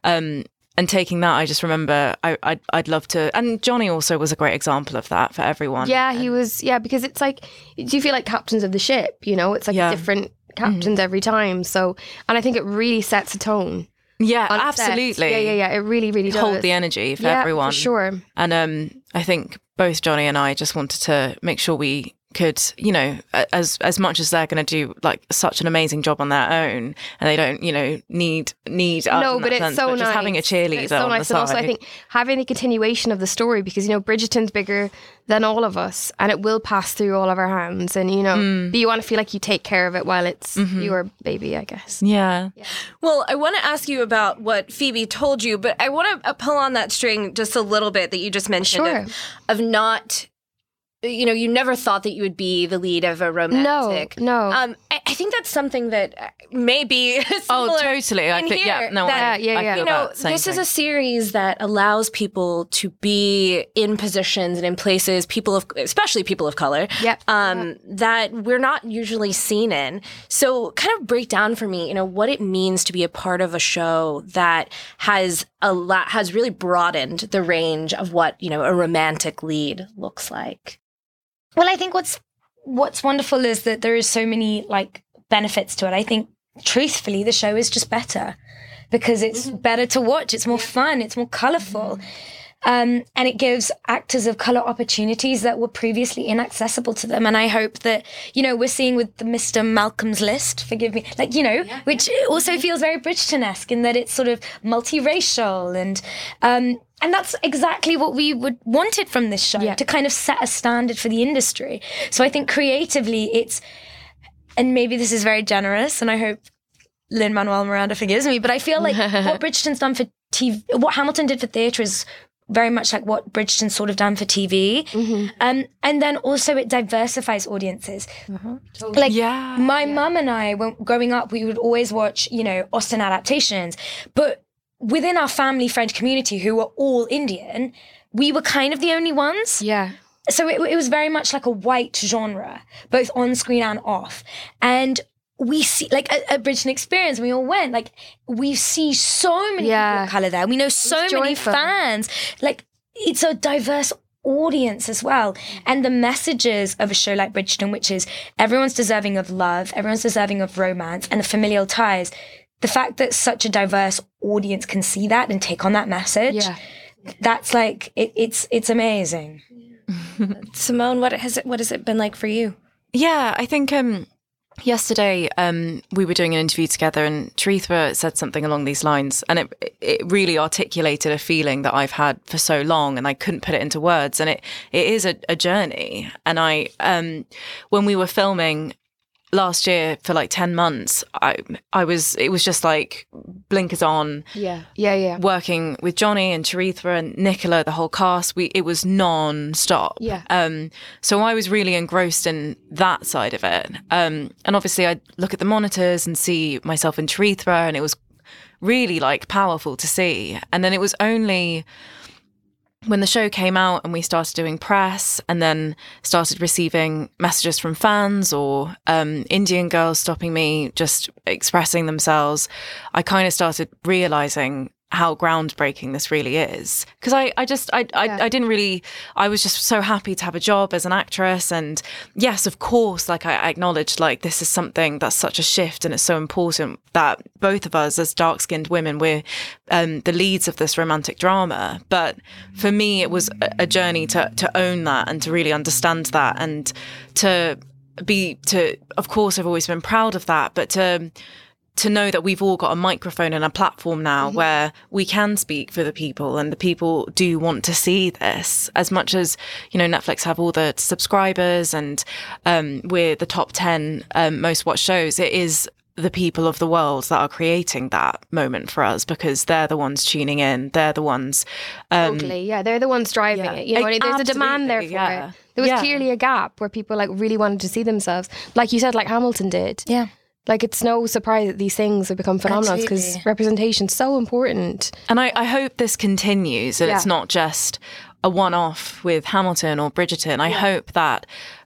Um, and taking that, I just remember I, I'd, I'd love to. And Johnny also was a great example of that for everyone. Yeah, he was. Yeah, because it's like, do you feel like captains of the ship? You know, it's like yeah. different captains mm-hmm. every time. So, and I think it really sets a tone. Yeah, absolutely. Yeah, yeah, yeah. It really, really does. Hold the energy for yeah, everyone. For sure. And um, I think both Johnny and I just wanted to make sure we could, you know, as as much as they're going to do like such an amazing job on their own, and they don't, you know, need need no, but it's sense, so but nice. Just having a cheerleader it's so nice, and also I think having the continuation of the story because you know Bridgerton's bigger than all of us, and it will pass through all of our hands, and you know, mm. but you want to feel like you take care of it while it's mm-hmm. your baby, I guess. Yeah. yeah. Well, I want to ask you about what Phoebe told you, but I want to pull on that string just a little bit that you just mentioned sure. of, of not you know, you never thought that you would be the lead of a romantic. No, no. Um, I, I think that's something that uh, may be oh, totally. I think, yeah, no, that, yeah, yeah, yeah. You know, this thing. is a series that allows people to be in positions and in places, people of, especially people of color, yep. um, yep. that we're not usually seen in. So, kind of break down for me, you know, what it means to be a part of a show that has a lot, has really broadened the range of what you know a romantic lead looks like. Well, I think what's what's wonderful is that there is so many like benefits to it. I think truthfully the show is just better because it's mm-hmm. better to watch. It's more fun. It's more colorful. Mm-hmm. Um, and it gives actors of color opportunities that were previously inaccessible to them. And I hope that, you know, we're seeing with the Mr. Malcolm's List, forgive me, like, you know, yeah, which yeah. also feels very Bridgerton esque in that it's sort of multiracial and, um, and that's exactly what we would wanted from this show yeah. to kind of set a standard for the industry. So I think creatively it's, and maybe this is very generous, and I hope Lin Manuel Miranda forgives me, but I feel like what Bridgerton's done for TV, what Hamilton did for theatre is very much like what Bridgerton sort of done for TV. Mm-hmm. Um, and then also it diversifies audiences. Mm-hmm. Totally. Like yeah, my yeah. mum and I, when growing up, we would always watch, you know, Austen adaptations. But within our family friend community who were all Indian, we were kind of the only ones. Yeah. So it, it was very much like a white genre, both on screen and off. And we see like at, at Bridgerton Experience, we all went. Like we see so many yeah. people of color there. We know so it's many joyful. fans. Like it's a diverse audience as well. And the messages of a show like Bridgerton, which is everyone's deserving of love, everyone's deserving of romance and the familial ties. The fact that such a diverse audience can see that and take on that message, yeah. that's like it, it's it's amazing. Simone, what has it what has it been like for you? Yeah, I think um Yesterday, um, we were doing an interview together, and Charithra said something along these lines, and it it really articulated a feeling that I've had for so long, and I couldn't put it into words. And it it is a, a journey. And I, um, when we were filming, last year for like 10 months i i was it was just like blinkers on. Yeah. Yeah yeah. Working with johnny and charithra and nicola the whole cast we it was non-stop. Yeah. Um so i was really engrossed in that side of it. Um and obviously i look at the monitors and see myself in charithra and it was really like powerful to see. And then it was only when the show came out and we started doing press and then started receiving messages from fans or um, Indian girls stopping me, just expressing themselves, I kind of started realizing how groundbreaking this really is. Because I, I just I, I, yeah. I didn't really I was just so happy to have a job as an actress. And yes of course like I, acknowledged like this is something that's such a shift and it's so important that both of us as dark skinned women we're um, the leads of this romantic drama. But for me it was a, a journey to to own that and to really understand that and to be to of course I've always been proud of that but to to know that we've all got a microphone and a platform now mm-hmm. where we can speak for the people and the people do want to see this. As much as you know netflix have all the subscribers and um, we're the top 10 um, most watched shows it is the people of the world that are creating that moment for us because they're the ones tuning in. They're the ones um, totally. Yeah they're the ones driving yeah. it. You know there's a demand there for yeah. it there was yeah. clearly a gap where people like really wanted to see themselves. Like you said like hamilton did. Yeah like it's no surprise that these things have become phenomenal because representation is so important. And I, I hope this continues and yeah. it's not just a one off with Hamilton or Bridgerton. I yeah. hope that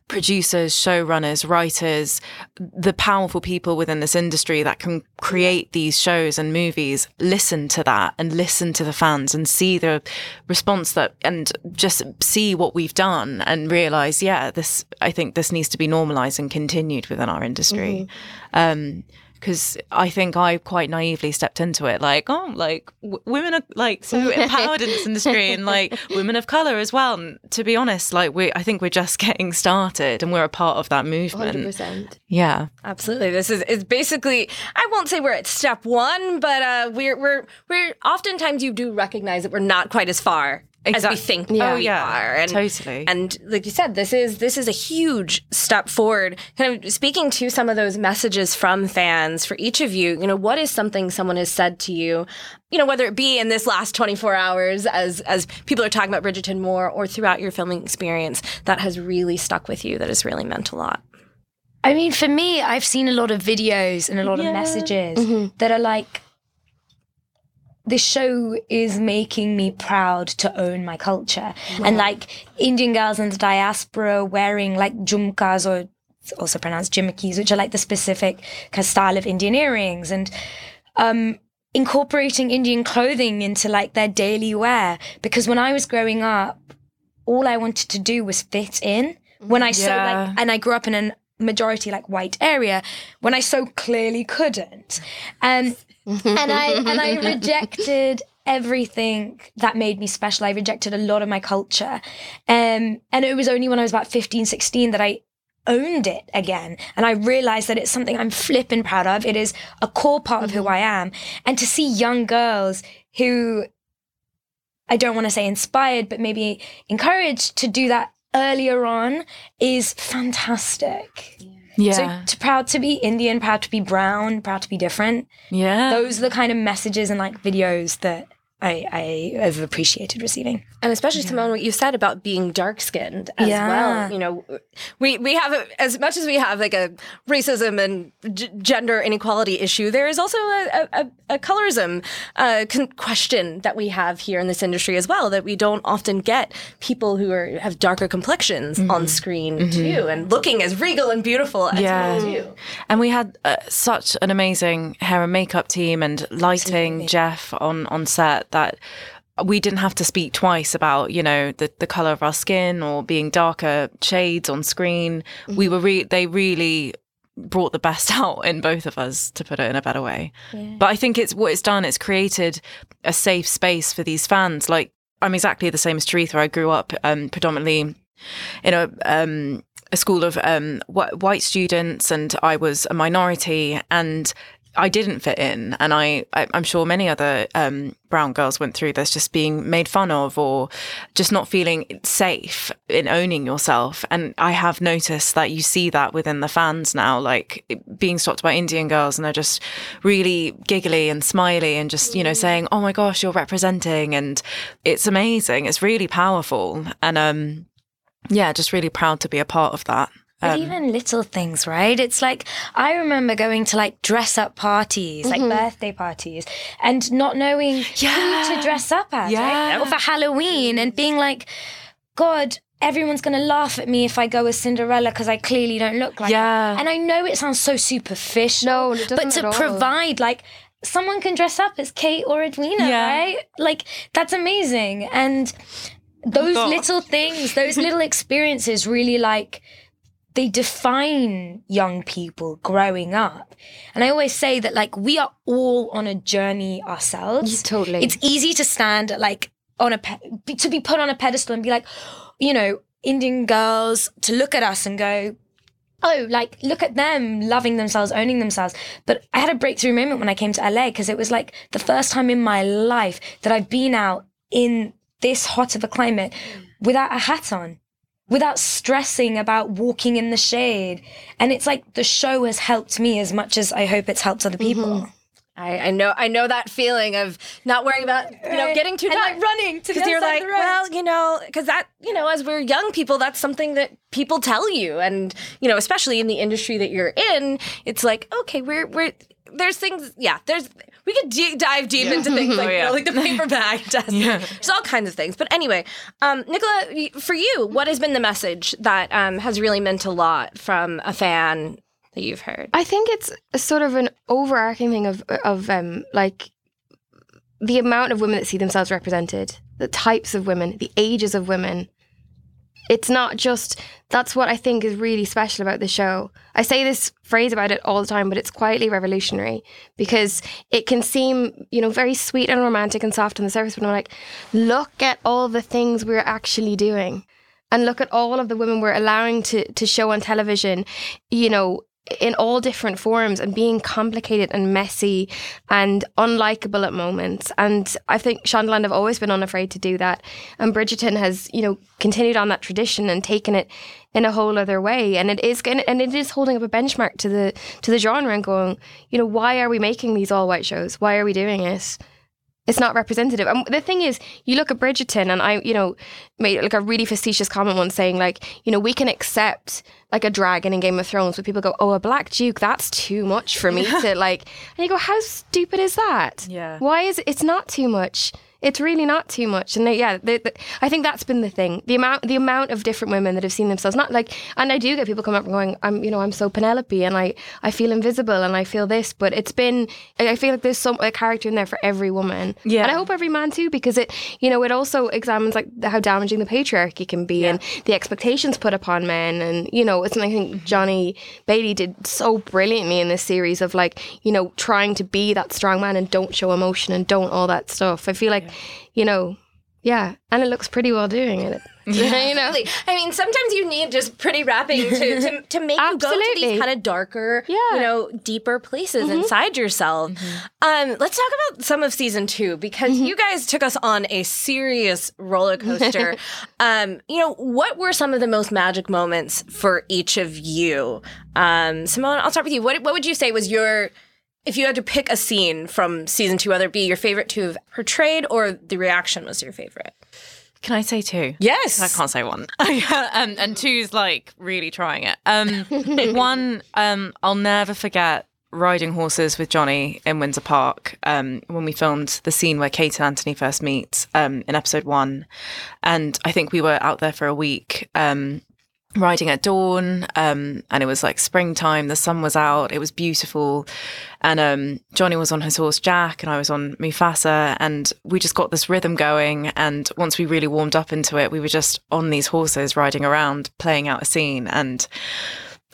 producers, showrunners, writers, the powerful people within this industry that can create these shows and movies listen to that and listen to the fans and see the response that and just see what we've done and realize, yeah, this I think this needs to be normalized and continued within our industry. Mm-hmm. Um, because I think I quite naively stepped into it, like, oh, like w- women are like so empowered in this industry, and like women of color as well. And to be honest, like we, I think we're just getting started, and we're a part of that movement. 100%. Yeah, absolutely. This is it's basically I won't say we're at step one, but uh, we're we're we're oftentimes you do recognize that we're not quite as far Exactly. as we think yeah. oh, yeah, are. And, totally. And like you said, this is this is a huge step forward. Kind of speaking to some of those messages from fans for each of you. You know, what is something someone has said to you? You know, whether it be in this last 24 hours as as people are talking about Bridgerton more, or throughout your filming experience, that has really stuck with you. That has really meant a lot. I mean, for me, I've seen a lot of videos and a lot yeah. of messages mm-hmm. that are like the show is making me proud to own my culture. And like Indian girls in the diaspora wearing like jhumkas or also pronounced jimikis, which are like the specific kind of style of Indian earrings and um, incorporating Indian clothing into like their daily wear. Because when I was growing up, all I wanted to do was fit in when I yeah. so like, and I grew up in a majority like white area when I so clearly couldn't. Um, and I and I rejected everything that made me special. I rejected a lot of my culture. Um, and it was only when I was about 15, 16 that I owned it again. And I realized that it's something I'm flipping proud of. It is a core part of who I am. And to see young girls who I don't want to say inspired, but maybe encouraged to do that earlier on is fantastic. Yeah. So to, proud to be Indian, proud to be brown, proud to be different. Yeah. Those are the kind of messages and like videos that I, I have appreciated receiving. And especially yeah. Simone, what you said about being dark skinned as yeah. well. You know, we we have a, as much as we have like a racism and g- gender inequality issue. There is also a, a, a colorism uh, con- question that we have here in this industry as well. That we don't often get people who are have darker complexions mm-hmm. on screen mm-hmm. too, and looking as regal and beautiful as yeah. we do. And we had uh, such an amazing hair and makeup team and lighting. Jeff on on set that we didn't have to speak twice about you know the the color of our skin or being darker shades on screen. Mm-hmm. we were re- they really brought the best out in both of us to put it in a better way. Yeah. but i think it's what it's done it's created a safe space for these fans. Like i'm exactly the same as Charithra I grew up um, predominantly in a um, a school of um, white students and I was a minority. And I didn't fit in, and I, I am sure many other um, brown girls went through this, just being made fun of or just not feeling safe in owning yourself. And I have noticed that you see that within the fans now, like being stopped by Indian girls, and they're just really giggly and smiley, and just you know saying, "Oh my gosh, you're representing," and it's amazing. It's really powerful, and um, yeah, just really proud to be a part of that. But um, even little things, right? It's like I remember going to like dress up parties, mm-hmm. like birthday parties, and not knowing yeah. who to dress up as, yeah. right? Or for Halloween, and being like, God, everyone's going to laugh at me if I go as Cinderella because I clearly don't look like yeah. Her. And I know it sounds so superficial, no, but to provide like someone can dress up as Kate or Edwina, yeah. right? Like that's amazing. And those little things, those little experiences really like they define young people growing up. And I always say that like we are all on a journey ourselves. Totally. It's easy to stand like on a pe- to be put on a pedestal and be like, you know, Indian girls to look at us and go, oh, like look at them loving themselves, owning themselves. But I had a breakthrough moment when I came to LA because it was like the first time in my life that I've been out in this hot of a climate mm. without a hat on without stressing about walking in the shade. And it's like the show has helped me as much as I hope it's helped other people. Mm-hmm. I, I, know I know that feeling of not worrying about you know getting too dark, like running because you're like well you know because that you know as we're young people that's something that people tell you and you know especially in the industry that you're in it's like okay we're we're there's things yeah there's we could d- dive deep yeah. into things like, oh, yeah. you know, like the paper bag test. yeah. There's all kinds of things. But anyway, um, Nicola, for you, what has been the message that um, has really meant a lot from a fan that you've heard? I think it's sort of an overarching thing of of um, like the amount of women that see themselves represented, the types of women, the ages of women, it's not just that's what I think is really special about the show. I say this phrase about it all the time, but it's quietly revolutionary because it can seem, you know, very sweet and romantic and soft on the surface, but I'm like, look at all the things we're actually doing. And look at all of the women we're allowing to to show on television, you know, in all different forms and being complicated and messy and unlikable at moments. And I think Shondaland have always been unafraid to do that. And Bridgerton has, you know, continued on that tradition and taken it in a whole other way. And it is and it is holding up a benchmark to the to the genre and going, you know, why are we making these all white shows? Why are we doing it? It's not representative. And the thing is, you look at Bridgerton, and I, you know, made like a really facetious comment once saying, like, you know, we can accept like a dragon in Game of Thrones, but people go, oh, a black duke, that's too much for me to like. And you go, how stupid is that? Yeah. Why is it? It's not too much. It's really not too much. And they, yeah, they, they, I think that's been the thing. The amount, the amount of different women that have seen themselves not like, and I do get people come up and going, I'm, you know, I'm so Penelope, and I, I feel invisible, and I feel this. But it's been, I feel like there's some a character in there for every woman. Yeah, and I hope every man too, because it, you know, it also examines like how damaging the patriarchy can be yeah. and the expectations put upon men, and you know, it's something I think Johnny Bailey did so brilliantly in this series of like, you know, trying to be that strong man and don't show emotion and don't all that stuff. I feel like you know, yeah, and it looks pretty well doing it. Yeah, you know, I mean, sometimes you need just pretty wrapping to, to, to make you go to these kind of darker, yeah. you know, deeper places mm-hmm. inside yourself. Mm-hmm. Um, let's talk about some of season two because mm-hmm. you guys took us on a serious roller coaster. um, you know, what were some of the most magic moments for each of you? Um, Simone, I'll start with you. What what would you say was your if you had to pick a scene from season two, whether it be your favorite to have portrayed or the reaction was your favorite. Can I say two? Yes. I can't say one. um, and two's like really trying it. Um, one, um, I'll never forget riding horses with Johnny in Windsor Park um, when we filmed the scene where Kate and Anthony first meet um, in episode one. And I think we were out there for a week. Um, riding at dawn um, and it was like springtime the sun was out it was beautiful and um, johnny was on his horse jack and i was on mufasa and we just got this rhythm going and once we really warmed up into it we were just on these horses riding around playing out a scene and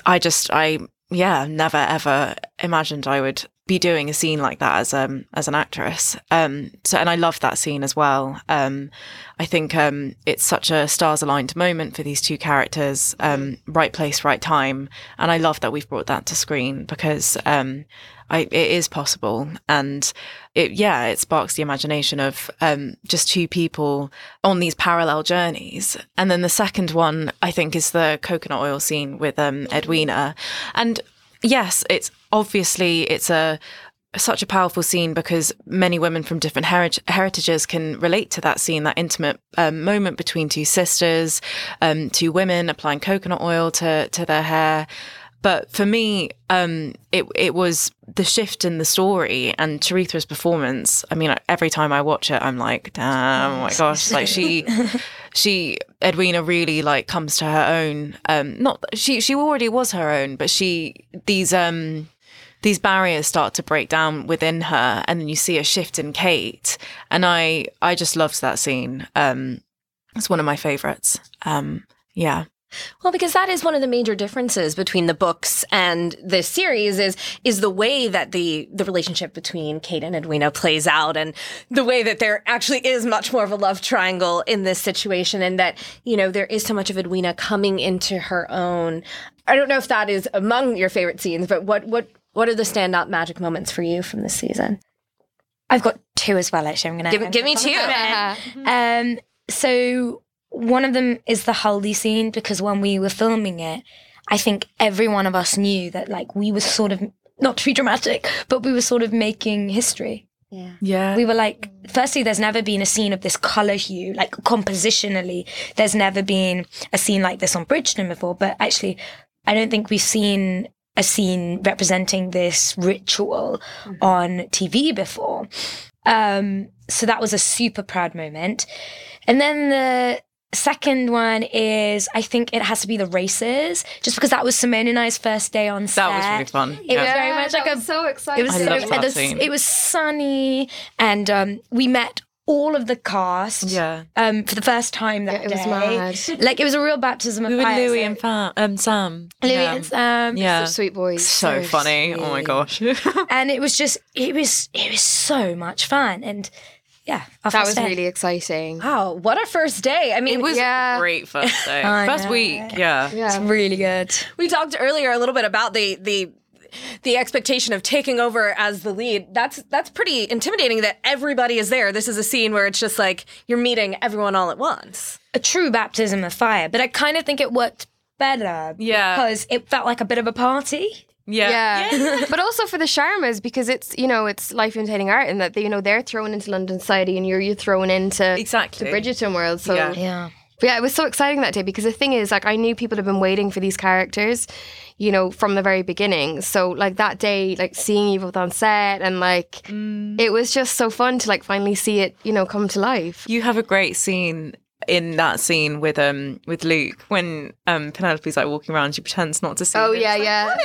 i just i yeah never ever imagined i would be doing a scene like that as um as an actress. Um so and I love that scene as well. Um I think um it's such a stars aligned moment for these two characters. Um right place, right time. And I love that we've brought that to screen because um I, it is possible and it yeah it sparks the imagination of um, just two people on these parallel journeys and then the second one i think is the coconut oil scene with um, edwina and yes, it's obviously it's a such a powerful scene because many women from different heritages can relate to that scene, that intimate um, moment between two sisters, um, two women applying coconut oil to to their hair. But for me, um, it it was the shift in the story and Charithra's performance. I mean, every time I watch it, I'm like, damn, oh my gosh, like she, she, Edwina really like comes to her own. Um, not she, she already was her own, but she these um these barriers start to break down within her, and then you see a shift in Kate, and I I just loved that scene. Um, it's one of my favorites. Um, yeah. Well, because that is one of the major differences between the books and the series is is the way that the the relationship between Kate and Edwina plays out, and the way that there actually is much more of a love triangle in this situation, and that you know there is so much of Edwina coming into her own. I don't know if that is among your favorite scenes, but what what what are the standout magic moments for you from this season? I've got two as well. Actually, I'm gonna give, give me two. um, so one of them is the Haldi scene because when we were filming it, I think every one of us knew that like we were sort of not to be dramatic, but we were sort of making history. Yeah. Yeah. We were like, firstly, there's never been a scene of this color hue, like compositionally, there's never been a scene like this on Bridgerton before. But actually, I don't think we've seen a scene representing this ritual mm-hmm. on TV before. Um, so that was a super proud moment. And then the Second one is I think it has to be the races, just because that was Simone and I's first day on set. That was really fun. It yeah. was very much like a so exciting. It was, I it, that scene. it was sunny, and um, we met all of the cast. Yeah. Um, for the first time that yeah, it day. was mad. Like it was a real baptism of we fire. Louis and Fa- um, Sam. Louis yeah. and Sam. Yeah. sweet boys. So, so funny. Sweet. Oh my gosh. and it was just it was it was so much fun and yeah, that was day. really exciting. Wow, what a first day! I mean, it was yeah. a great first day, first week. Yeah, yeah, it's really good. We talked earlier a little bit about the the the expectation of taking over as the lead that's that's pretty intimidating that everybody is there this is a scene where it's just like you're meeting everyone all at once a true baptism of fire but i kind of think it worked better yeah because it felt like a bit of a party yeah. Yeah. yeah. but also for the Sharmas because it's, you know, it's life imitating art and that, they, you know, they're thrown into London society and you're, you're thrown into exactly. the Bridgerton world. So yeah. yeah. But yeah, it was so exciting that day because the thing is, like, I knew people had been waiting for these characters, you know, from the very beginning. So, like, that day, like, seeing you both on set and, like, mm. it was just so fun to, like, finally see it, you know, come to life. You have a great scene in that scene with um with Luke when um Penelope's like walking around, she pretends not to see. Oh yeah, yeah.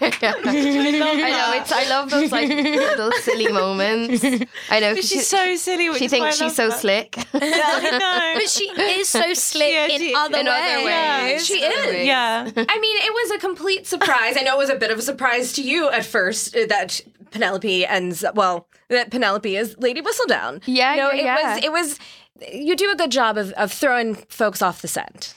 Like, yeah. I, know it's. I love those like little silly moments. I know she's she, so silly. She thinks she's so slick. yeah, I know. But she is so slick yeah, she, in, other, in ways. other ways. She is. Yeah. I mean, it was a complete surprise. I know it was a bit of a surprise to you at first uh, that Penelope ends well that Penelope is Lady Whistledown. Yeah, you know, yeah, it was it was you do a good job of, of throwing folks off the scent.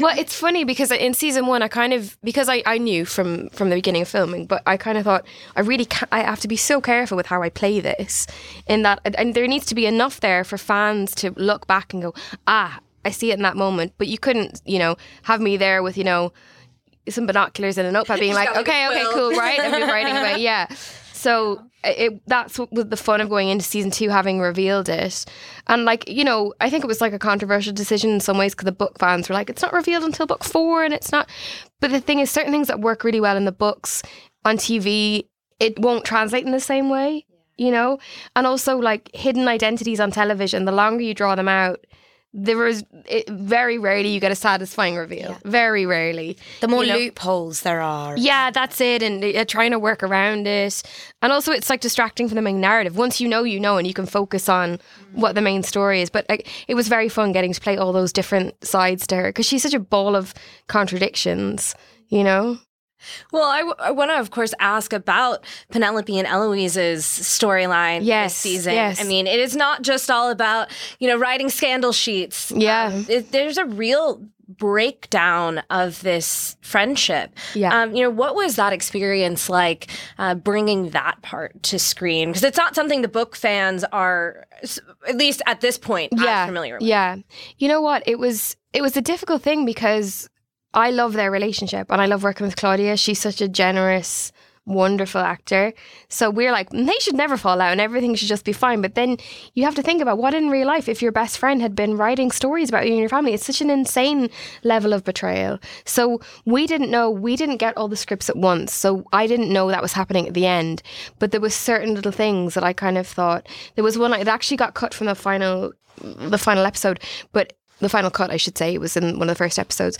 well, it's funny because in season one, I kind of because I, I knew from from the beginning of filming, but I kind of thought I really I have to be so careful with how I play this, in that and there needs to be enough there for fans to look back and go, ah, I see it in that moment. But you couldn't, you know, have me there with you know some binoculars and a notepad, being like, okay, okay, cool, right, I'm writing about yeah. So it, that's what was the fun of going into season two, having revealed it. And like you know, I think it was like a controversial decision in some ways because the book fans were like, it's not revealed until book four, and it's not. But the thing is, certain things that work really well in the books on TV, it won't translate in the same way. You know, and also like hidden identities on television. The longer you draw them out, there is it, very rarely you get a satisfying reveal. Yeah. Very rarely. The more you know? loopholes there are. Yeah, that's it. And uh, trying to work around it. And also, it's like distracting from the main narrative. Once you know, you know, and you can focus on what the main story is. But like, it was very fun getting to play all those different sides to her because she's such a ball of contradictions, you know? Well, I, w- I want to, of course, ask about Penelope and Eloise's storyline yes, this season. Yes. I mean, it is not just all about, you know, writing scandal sheets. Yeah. Um, it, there's a real breakdown of this friendship. Yeah. Um, you know, what was that experience like uh, bringing that part to screen? Because it's not something the book fans are, at least at this point, yeah. familiar with. Yeah. You know what? It was it was a difficult thing because I love their relationship and I love working with Claudia. She's such a generous, wonderful actor. So we're like, they should never fall out and everything should just be fine. But then you have to think about what in real life if your best friend had been writing stories about you and your family. It's such an insane level of betrayal. So we didn't know, we didn't get all the scripts at once. So I didn't know that was happening at the end. But there was certain little things that I kind of thought there was one it actually got cut from the final the final episode, but the final cut, I should say, it was in one of the first episodes,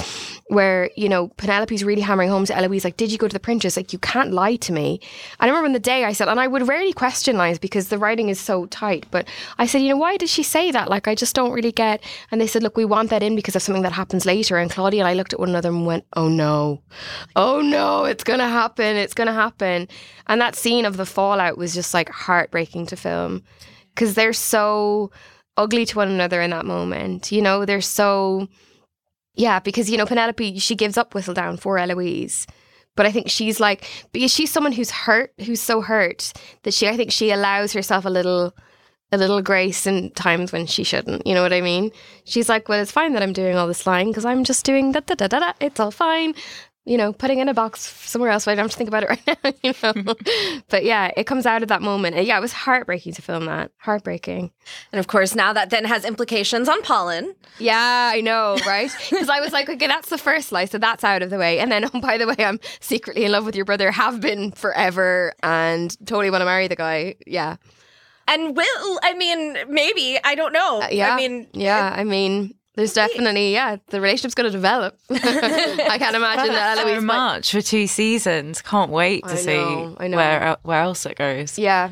where, you know, Penelope's really hammering home to Eloise, like, did you go to the printers? Like, you can't lie to me. And I remember in the day I said, and I would rarely question lines because the writing is so tight, but I said, you know, why did she say that? Like, I just don't really get. And they said, look, we want that in because of something that happens later. And Claudia and I looked at one another and went, oh no, oh no, it's going to happen. It's going to happen. And that scene of the fallout was just like heartbreaking to film because they're so ugly to one another in that moment. You know, they're so yeah, because you know Penelope she gives up Whistledown for Eloise. But I think she's like because she's someone who's hurt, who's so hurt that she I think she allows herself a little a little grace in times when she shouldn't. You know what I mean? She's like, well, it's fine that I'm doing all this lying because I'm just doing da da da da da. It's all fine you know, putting in a box somewhere else. So I don't have to think about it right now, you know. but yeah, it comes out of that moment. And yeah, it was heartbreaking to film that. Heartbreaking. And of course, now that then has implications on Polin. Yeah, I know, right? Because I was like, okay, that's the first slice, so that's out of the way. And then, oh, by the way, I'm secretly in love with your brother, have been forever, and totally want to marry the guy. Yeah. And will, I mean, maybe, I don't know. Uh, yeah. I mean, yeah, I mean, there's definitely, yeah, the relationship's going to develop. I can't imagine that Eloise. So much for two seasons. Can't wait to I see know, where uh, where else it goes. Yeah,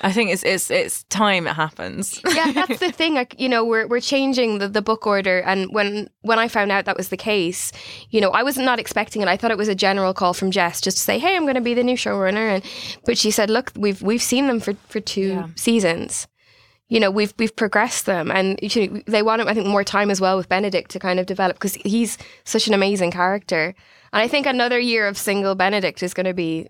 I think it's it's it's time it happens. yeah, that's the thing. Like, you know, we're we're changing the, the book order, and when when I found out that was the case, you know, I was not expecting it. I thought it was a general call from Jess just to say, "Hey, I'm going to be the new showrunner," and but she said, "Look, we've we've seen them for for two yeah. seasons." You know we've we've progressed them. And you know, they want I think more time as well with Benedict to kind of develop because he's such an amazing character. And I think another year of single Benedict is going to be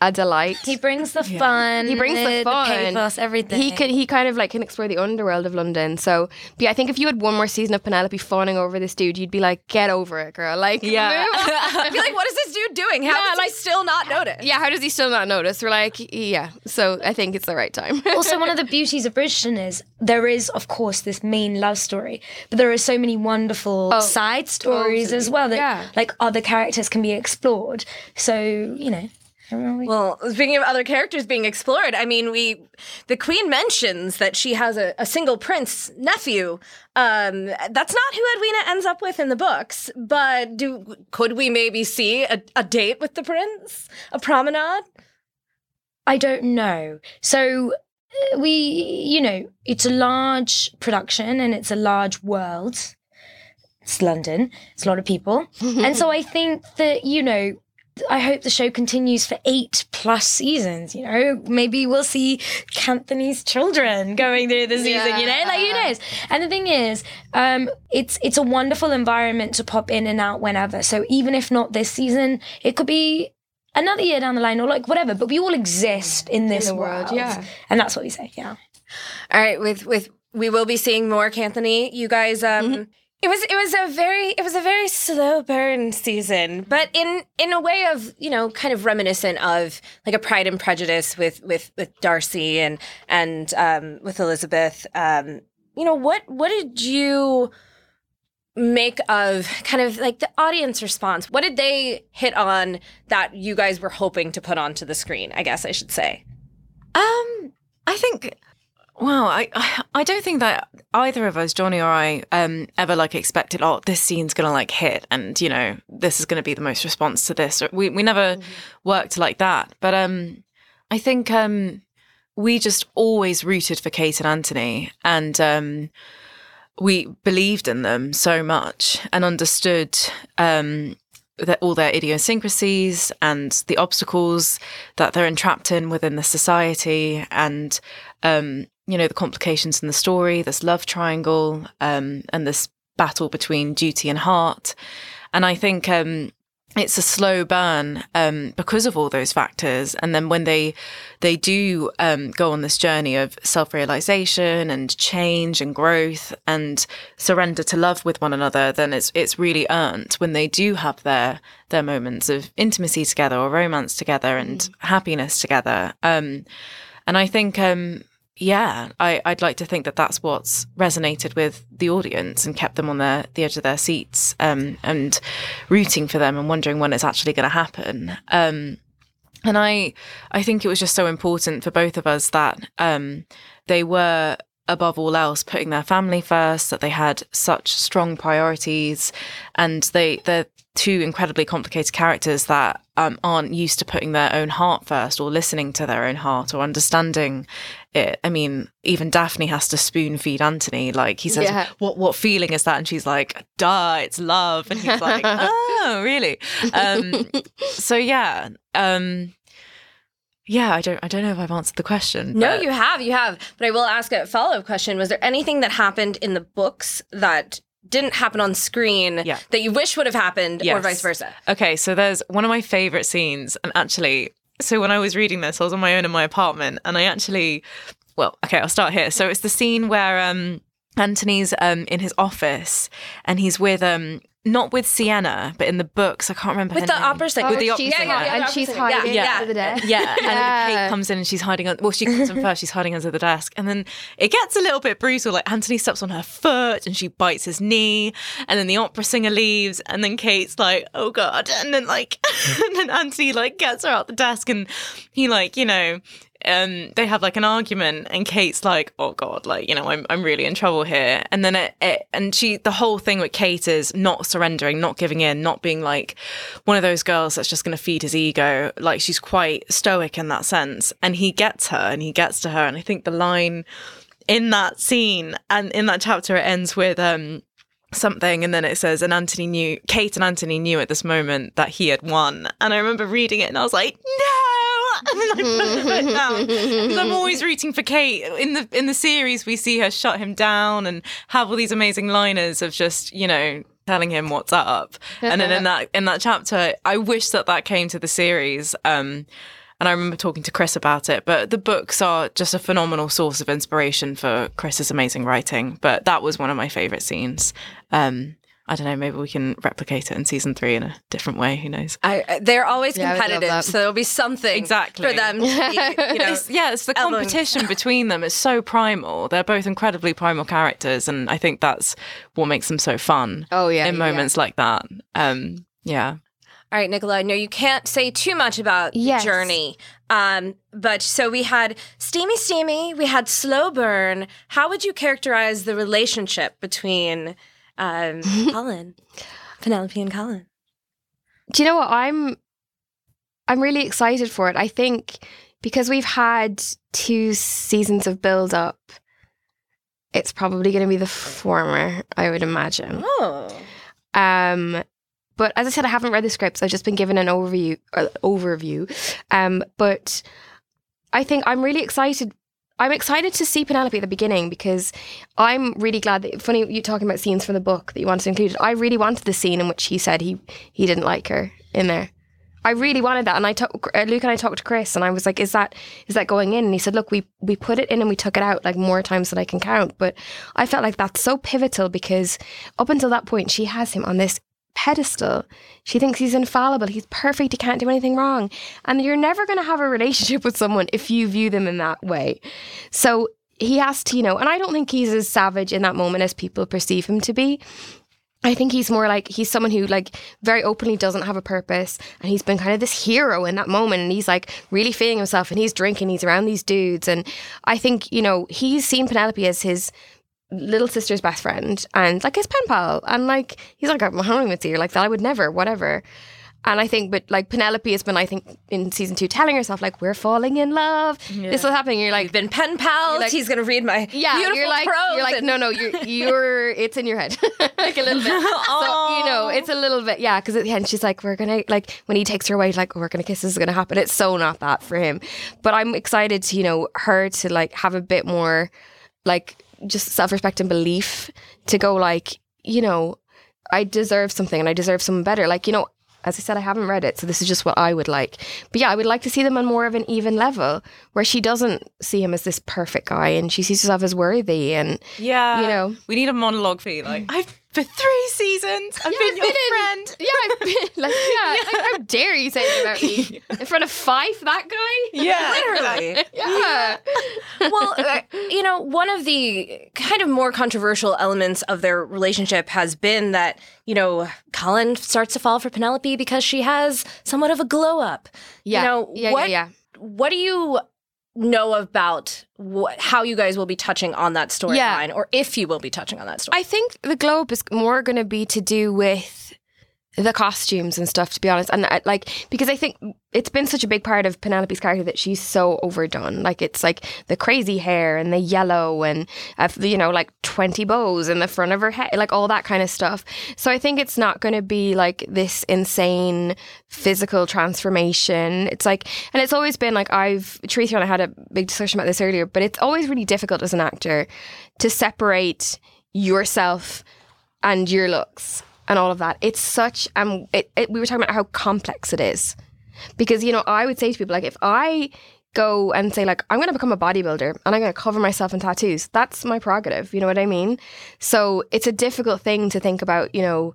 a delight. He brings the fun. He brings the fun, the pathos, everything. He could. He kind of like can explore the underworld of London. So, but yeah, I think if you had one more season of Penelope fawning over this dude, you'd be like, "Get over it, girl!" Like, yeah. I'd be like, "What is this dude doing? How yeah, does like, he still not notice?" Yeah, how does he still not notice? We're like, yeah. So I think it's the right time. also, one of the beauties of Bridgerton is there is, of course, this main love story, but there are so many wonderful oh, side stories totally. as well that, yeah. like, other characters can be explored. So you know. Well, speaking of other characters being explored, I mean, we the queen mentions that she has a, a single prince nephew. Um, that's not who Edwina ends up with in the books, but do could we maybe see a, a date with the prince, a promenade? I don't know. So uh, we, you know, it's a large production and it's a large world. It's London. It's a lot of people, and so I think that you know I hope the show continues for eight plus seasons. You know, maybe we'll see Anthony's children going through the season. Yeah. You know, like who knows? And the thing is, um, it's it's a wonderful environment to pop in and out whenever. So even if not this season, it could be another year down the line or like whatever. But we all exist in this in world, world, yeah. And that's what we say. Yeah. All right. With with we will be seeing more Anthony. You guys. Um, mm-hmm it was it was a very it was a very slow burn season, but in in a way of you know kind of reminiscent of like a Pride and Prejudice with with with Darcy and and um, with Elizabeth. Um, you know what what did you make of kind of like the audience response? What did they hit on that you guys were hoping to put onto the screen? I guess I should say. Um, I think Wow, I I don't think that either of us, Johnny or I, um, ever like expected. Oh, this scene's gonna like hit, and you know, this is gonna be the most response to this. We we never mm-hmm. worked like that. But um, I think um, we just always rooted for Kate and Anthony, and um, we believed in them so much and understood um that all their idiosyncrasies and the obstacles that they're entrapped in within the society and um, you know the complications in the story this love triangle um, and this battle between duty and heart. And i think um, it's a slow burn um, because of all those factors. And then when they they do um, go on this journey of self-realization and change and growth and surrender to love with one another then it's it's really earned when they do have their their moments of intimacy together or romance together and mm. happiness together. Um, and i think um, yeah, I, would like to think that that's what's resonated with the audience and kept them on their, the edge of their seats um, and rooting for them and wondering when it's actually going to happen. Um, and I, I think it was just so important for both of us that um, they were above all else putting their family first that they had such strong priorities and they they're two incredibly complicated characters that um, aren't used to putting their own heart first or listening to their own heart or understanding it. I mean, even Daphne has to spoon feed Anthony. Like he says, yeah. "What what feeling is that?" And she's like, "Duh, it's love." And he's like, "Oh, really?" Um, so yeah, um, yeah, I don't I don't know if I've answered the question. No, you have, you have. But I will ask a follow-up question. Was there anything that happened in the books that didn't happen on screen yeah. that you wish would have happened yes. or vice versa? Okay, so there's one of my favorite scenes and actually so when I was reading this, I was on my own in my apartment and I actually well, okay, I'll start here. So it's the scene where um Anthony's um, in his office and he's with um, not with Sienna, but in the books, I can't remember with the name. opera singer. Oh, with the opera singer, yeah, yeah, and she's hiding yeah, under the desk. Yeah, and Kate comes in and she's hiding. Under. Well, she comes in first. She's hiding under the desk, and then it gets a little bit brutal. Like Anthony steps on her foot and she bites his knee, and then the opera singer leaves, and then Kate's like, "Oh God!" And then like, and then Anthony like gets her out the desk, and he like you know um, they have like an argument, and Kate's like, "Oh God, like you know, I'm I'm really in trouble here." And then it, it, and she, the whole thing with Kate is not surrendering, not giving in, not being like one of those girls that's just going to feed his ego. Like she's quite stoic in that sense, and he gets her, and he gets to her, and I think the line in that scene and in that chapter it ends with um something and then it says and Anthony knew Kate and Anthony knew at this moment that he had won and I remember reading it and I was like no and I put it down because I'm always rooting for Kate. In the in the series, we see her shut him down and have all these amazing liners of just you know telling him what's up. and then in that in that chapter, I wish that that came to the series. Um, And I remember talking to Chris about it. But the books are just a phenomenal source of inspiration for Chris's amazing writing. But that was one of my favorite scenes. Um, I don't know. Maybe we can replicate it in season three in a different way. Who knows? I, they're always yeah, competitive, so there'll be something exactly for them. To be, you know, it's, yeah, it's the competition between them. It's so primal. They're both incredibly primal characters, and I think that's what makes them so fun. Oh yeah, in moments yeah. like that. Um, yeah. All right, Nicola, I know you can't say too much about yes. the journey. Um, but so we had steamy, steamy, we had slow burn. How would you characterize the relationship between um, Colin, Penelope and Colin. Do you know what I'm? I'm really excited for it. I think because we've had two seasons of build up, it's probably going to be the former. I would imagine. Oh. Um, but as I said, I haven't read the scripts. I've just been given an overview. Uh, overview. Um, but I think I'm really excited I'm excited to see Penelope at the beginning because I'm really glad that funny you talking about scenes from the book that you wanted to include. I really wanted the scene in which he said he he didn't like her in there. I really wanted that, and I talked uh, Luke and I talked to Chris, and I was like, "Is that is that going in?" And he said, "Look, we we put it in and we took it out like more times than I can count." But I felt like that's so pivotal because up until that point, she has him on this pedestal. She thinks he's infallible. He's perfect. He can't do anything wrong. And you're never going to have a relationship with someone if you view them in that way. So he has to, you know, and I don't think he's as savage in that moment as people perceive him to be. I think he's more like he's someone who like very openly doesn't have a purpose and he's been kind of this hero in that moment and he's like really feeling himself and he's drinking he's around these dudes and I think you know he's seen Penelope as his little sister's best friend and like his pen pal. And like, he's like, I'm home with you. Like, that I would never, whatever. And I think, but like Penelope has been, I think, in season two, telling herself like, "We're falling in love." Yeah. This is happening. You're like, You've been pen pals. Like, He's gonna read my yeah. You're like, you're like, no, no, you're, you're. It's in your head, like a little bit. so you know, it's a little bit, yeah. Because at the end, she's like, "We're gonna like when he takes her away, like, oh, we're gonna kiss. This is gonna happen." It's so not that for him, but I'm excited to you know her to like have a bit more like just self respect and belief to go like, you know, I deserve something and I deserve something better. Like, you know, as I said, I haven't read it, so this is just what I would like. But yeah, I would like to see them on more of an even level where she doesn't see him as this perfect guy and she sees herself as worthy and yeah, you know, we need a monologue for you. Like I've for three seasons. I've yeah, been your been friend. In, yeah, I've been like, yeah. Like, how dare you say it about me in front of Fife, that guy? Yeah, literally. yeah. well, uh, you know, one of the kind of more controversial elements of their relationship has been that you know Colin starts to fall for Penelope because she has somewhat of a glow up. Yeah. You know, yeah, what, yeah, yeah. What do you know about how you guys will be touching on that storyline yeah. or if you will be touching on that story. I think the globe is more going to be to do with the costumes and stuff to be honest. And I, like because i think it's been such a big part of penelope's character that she's so overdone. Like it's like the crazy hair and the yellow and uh, you know like 20 bows in the front of her head like all that kind of stuff. So i think it's not going to be like this insane physical transformation. It's like and it's always been like i've Teresa and i had a big discussion about this earlier but it's always really difficult as an actor to separate yourself and your looks and all of that. It's such um it, it, we were talking about how complex it is. Because you know, I would say to people like if I go and say like I'm going to become a bodybuilder and I'm going to cover myself in tattoos, that's my prerogative, you know what I mean? So it's a difficult thing to think about, you know,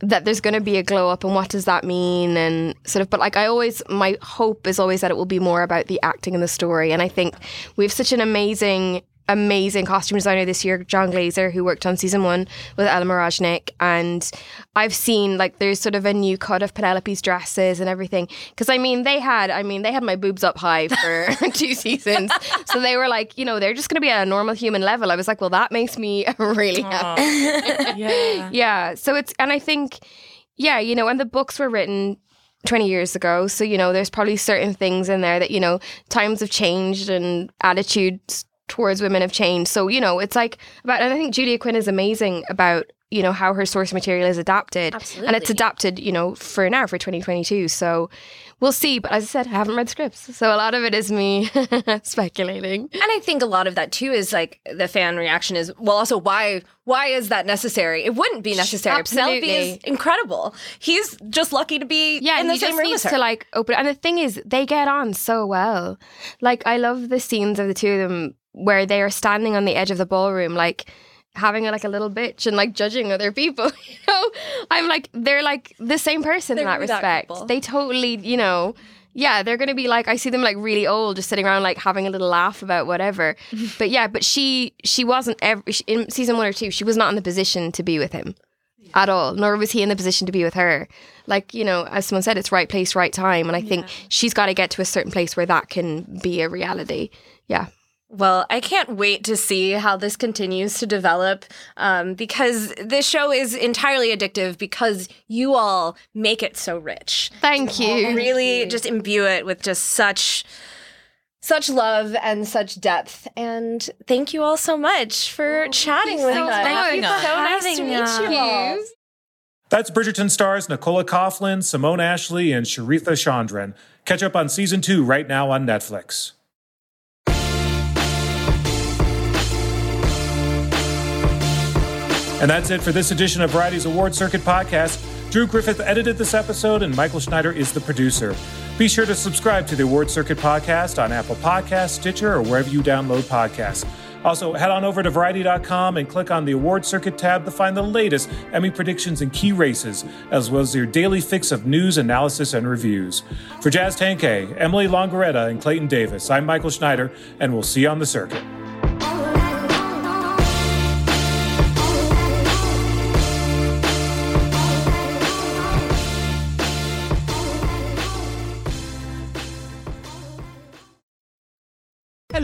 that there's going to be a glow up and what does that mean and sort of but like I always my hope is always that it will be more about the acting and the story and I think we have such an amazing amazing costume designer this year, John Glaser, who worked on season one with Ellen Mirojnick. And I've seen like there's sort of a new cut of Penelope's dresses and everything. Because I mean, they had, I mean, they had my boobs up high for two seasons. So they were like, you know, they're just going to be at a normal human level. I was like, well, that makes me really happy. yeah. yeah. So it's, and I think, yeah, you know, and the books were written 20 years ago. So, you know, there's probably certain things in there that, you know, times have changed and attitudes towards women have changed. So, you know, it's like about, and I think Julia Quinn is amazing about you know how her source material is adapted Absolutely. and it's adapted you know for now for 2022 so we'll see but as i said i haven't read scripts so a lot of it is me speculating. And i think a lot of that too is like the fan reaction is well also why why is that necessary? It wouldn't be necessary. Absolutely. Penelope is incredible. He's just lucky to be yeah in the he same room as her. to like open and the thing is they get on so well. Like i love the scenes of the two of them where they are standing on the edge of the ballroom like having a, like a little bitch and like judging other people you know? I'm like they're like the same person They're in that respect. people. they totally you know yeah they're gonna be like i see them like really old just sitting around like having a little laugh about whatever. But yeah but she she wasn't ever in season one or two she was not in the position to be with him at all nor was he in the position to be with her. Like you know as someone said it's right place right time and i think she's got to get to a certain place where that can be a reality. Yeah Well, I can't wait to see how this continues to develop um, because this show is entirely addictive because you all make it so rich. Thank you. Really just imbue it with just such such love and such depth. And thank you all so much for chatting with so us. much It's for so nice to meet us. you all. That's Bridgerton stars Nicola Coughlan, Simone Ashley, and Charithra Chandran. Catch up on season two right now on Netflix. And that's it for this edition of Variety's Award Circuit podcast. Drew Griffith edited this episode, and Michael Schneider is the producer. Be sure to subscribe to the Award Circuit podcast on Apple Podcasts, Stitcher, or wherever you download podcasts. Also, head on over to Variety.com and click on the Award Circuit tab to find the latest Emmy predictions and key races, as well as your daily fix of news, analysis, and reviews. For Jazz Tangcay, Emily Longeretta, and Clayton Davis, I'm Michael Schneider, and we'll see you on the circuit.